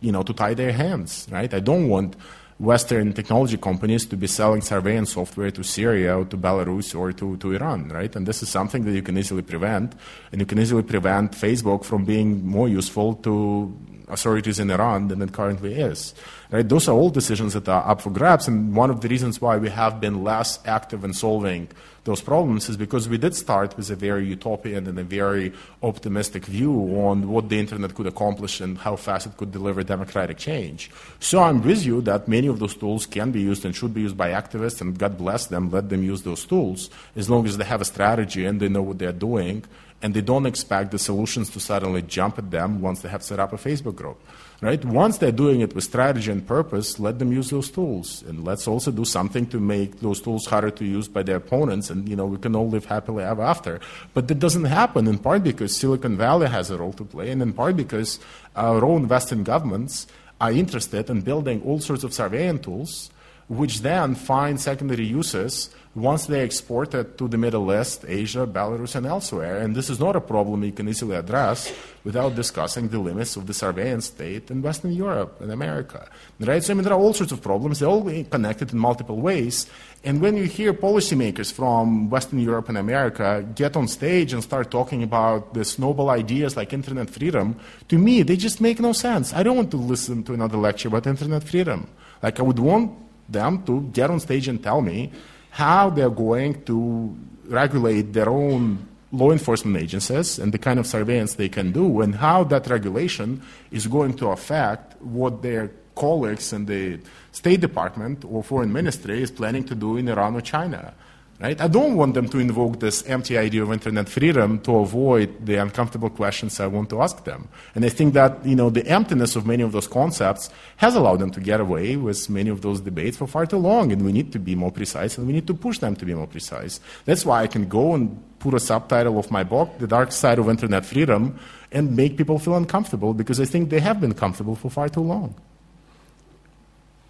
you know, to tie their hands, right? I don't want Western technology companies to be selling surveillance software to Syria or to Belarus or to, to Iran, right? And this is something that you can easily prevent. And you can easily prevent Facebook from being more useful to authorities in Iran than it currently is. Right? Those are all decisions that are up for grabs, and one of the reasons why we have been less active in solving those problems is because we did start with a very utopian and a very optimistic view on what the internet could accomplish and how fast it could deliver democratic change. So I'm with you that many of those tools can be used and should be used by activists, and God bless them, let them use those tools as long as they have a strategy and they know what they're doing and they don't expect the solutions to suddenly jump at them once they have set up a Facebook group. Right? Once they're doing it with strategy and purpose, let them use those tools. And let's also do something to make those tools harder to use by their opponents and you know we can all live happily ever after. But that doesn't happen in part because Silicon Valley has a role to play and in part because our own Western governments are interested in building all sorts of surveillance tools which then find secondary uses once they export it to the Middle East, Asia, Belarus, and elsewhere. And this is not a problem you can easily address without discussing the limits of the surveillance state in Western Europe and America. Right? So, I mean, there are all sorts of problems. They're all connected in multiple ways. And when you hear policymakers from Western Europe and America get on stage and start talking about these noble ideas like internet freedom, to me, they just make no sense. I don't want to listen to another lecture about internet freedom. Like, I would want them to get on stage and tell me how they're going to regulate their own law enforcement agencies and the kind of surveillance they can do, and how that regulation is going to affect what their colleagues in the State Department or Foreign Ministry is planning to do in Iran or China. Right? I don't want them to invoke this empty idea of internet freedom to avoid the uncomfortable questions I want to ask them. And I think that you know the emptiness of many of those concepts has allowed them to get away with many of those debates for far too long. And we need to be more precise, and we need to push them to be more precise. That's why I can go and put a subtitle of my book, "The Dark Side of Internet Freedom," and make people feel uncomfortable because I think they have been comfortable for far too long.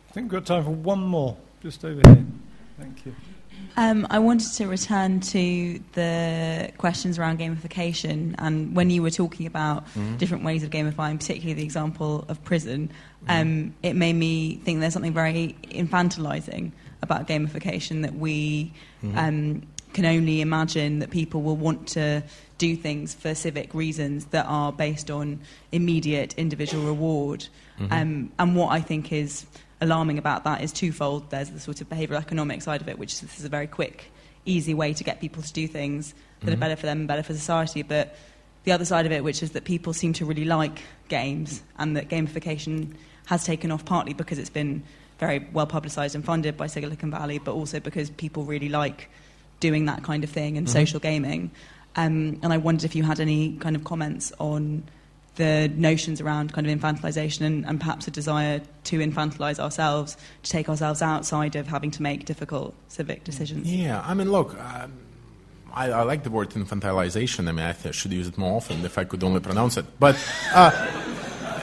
I think we've got time for one more, just over here. Thank you. Um, I wanted to return to the questions around gamification, and when you were talking about mm-hmm. different ways of gamifying, particularly the example of prison, mm-hmm. um, it made me think there's something very infantilizing about gamification that we mm-hmm. um, can only imagine that people will want to do things for civic reasons that are based on immediate individual reward. Mm-hmm. Um, and what I think is alarming about that is twofold. There's the sort of behavioural economic side of it, which this is a very quick, easy way to get people to do things that mm-hmm. are better for them and better for society. But the other side of it, which is that people seem to really like games and that gamification has taken off partly because it's been very well publicised and funded by Silicon Valley, but also because people really like doing that kind of thing and mm-hmm. social gaming. Um, and I wondered if you had any kind of comments on the notions around kind of infantilization and, and perhaps a desire to infantilize ourselves, to take ourselves outside of having to make difficult civic decisions. Yeah, I mean, look. Um, I, I, like the word infantilization. I mean, I, I should use it more often if I could only pronounce it. But, uh,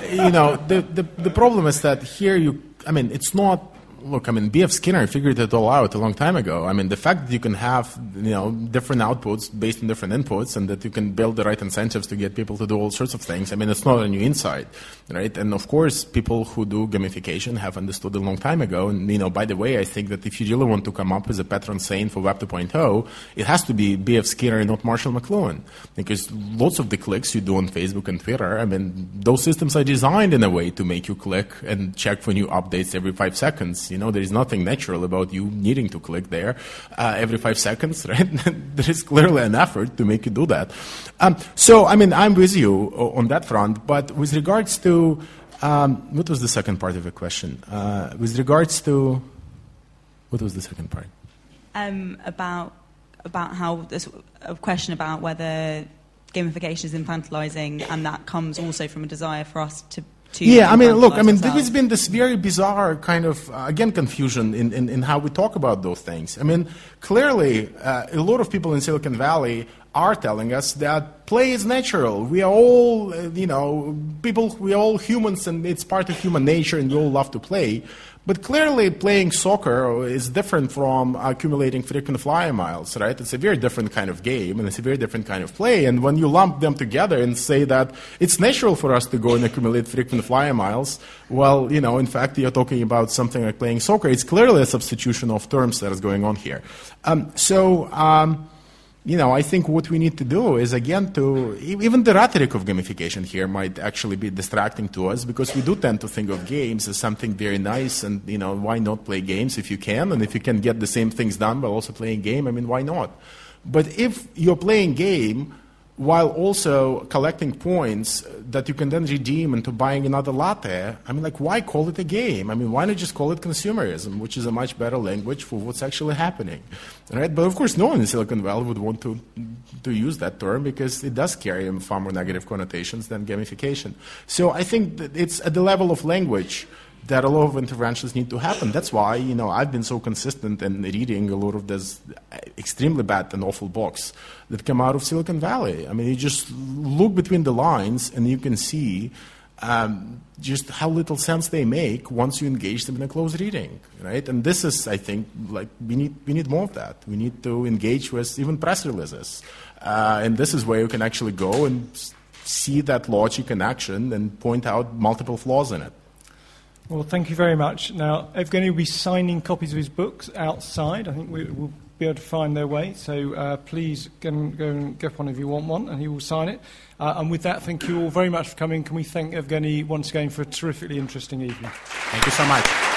you know, the, the, the problem is that here you, I mean, it's not look, I mean, B.F. Skinner figured it all out a long time ago. I mean, the fact that you can have, you know, different outputs based on different inputs and that you can build the right incentives to get people to do all sorts of things, I mean, it's not a new insight, right? And of course, people who do gamification have understood a long time ago. And, you know, by the way, I think that if you really want to come up with a patron saint for Web 2.0, it has to be B.F. Skinner and not Marshall McLuhan. Because lots of the clicks you do on Facebook and Twitter, I mean, those systems are designed in a way to make you click and check for new updates every five seconds. You know, there is nothing natural about you needing to click there uh, every five seconds, <laughs> right? there is clearly an effort to make you do that. Um, so, I mean, I'm with you on that front, but with regards to um, what was the second part of the question? Uh, with regards to what was the second part? Um, about about how there's a question about whether gamification is infantilizing, and that comes also from a desire for us to yeah, I mean, look, I mean, there's been this very bizarre kind of, uh, again, confusion in, in, in, how we talk about those things. I mean, clearly, uh, a lot of people in Silicon Valley are telling us that play is natural. We are all, uh, you know, people, we are all humans and it's part of human nature and we all love to play. But clearly, playing soccer is different from accumulating frequent flyer miles, right? It's a very different kind of game and it's a very different kind of play. And when you lump them together and say that it's natural for us to go and accumulate frequent flyer miles, well, you know, in fact, you're talking about something like playing soccer. It's clearly a substitution of terms that is going on here. Um, so, um, you know, I think what we need to do is again to even the rhetoric of gamification here might actually be distracting to us because we do tend to think of games as something very nice and you know why not play games if you can and if you can get the same things done by also playing game, I mean why not? But if you're playing game while also collecting points that you can then redeem into buying another latte. I mean, like, why call it a game? I mean, why not just call it consumerism, which is a much better language for what's actually happening, right? But of course, no one in Silicon Valley would want to to use that term because it does carry far more negative connotations than gamification. So I think that it's at the level of language that a lot of interventions need to happen. That's why, you know, I've been so consistent in reading a lot of this extremely bad and awful books that come out of Silicon Valley. I mean, you just look between the lines and you can see um, just how little sense they make once you engage them in a close reading, right? And this is, I think, like we need we need more of that. We need to engage with even press releases, uh, and this is where you can actually go and see that logic in action and point out multiple flaws in it. Well, thank you very much. Now, Evgeny will be signing copies of his books outside. I think we will be able to find their way. So uh, please go and, go and, get one if you want one, and he will sign it. Uh, and with that, thank you all very much for coming. Can we thank Evgeny once again for a terrifically interesting evening? Thank you so much.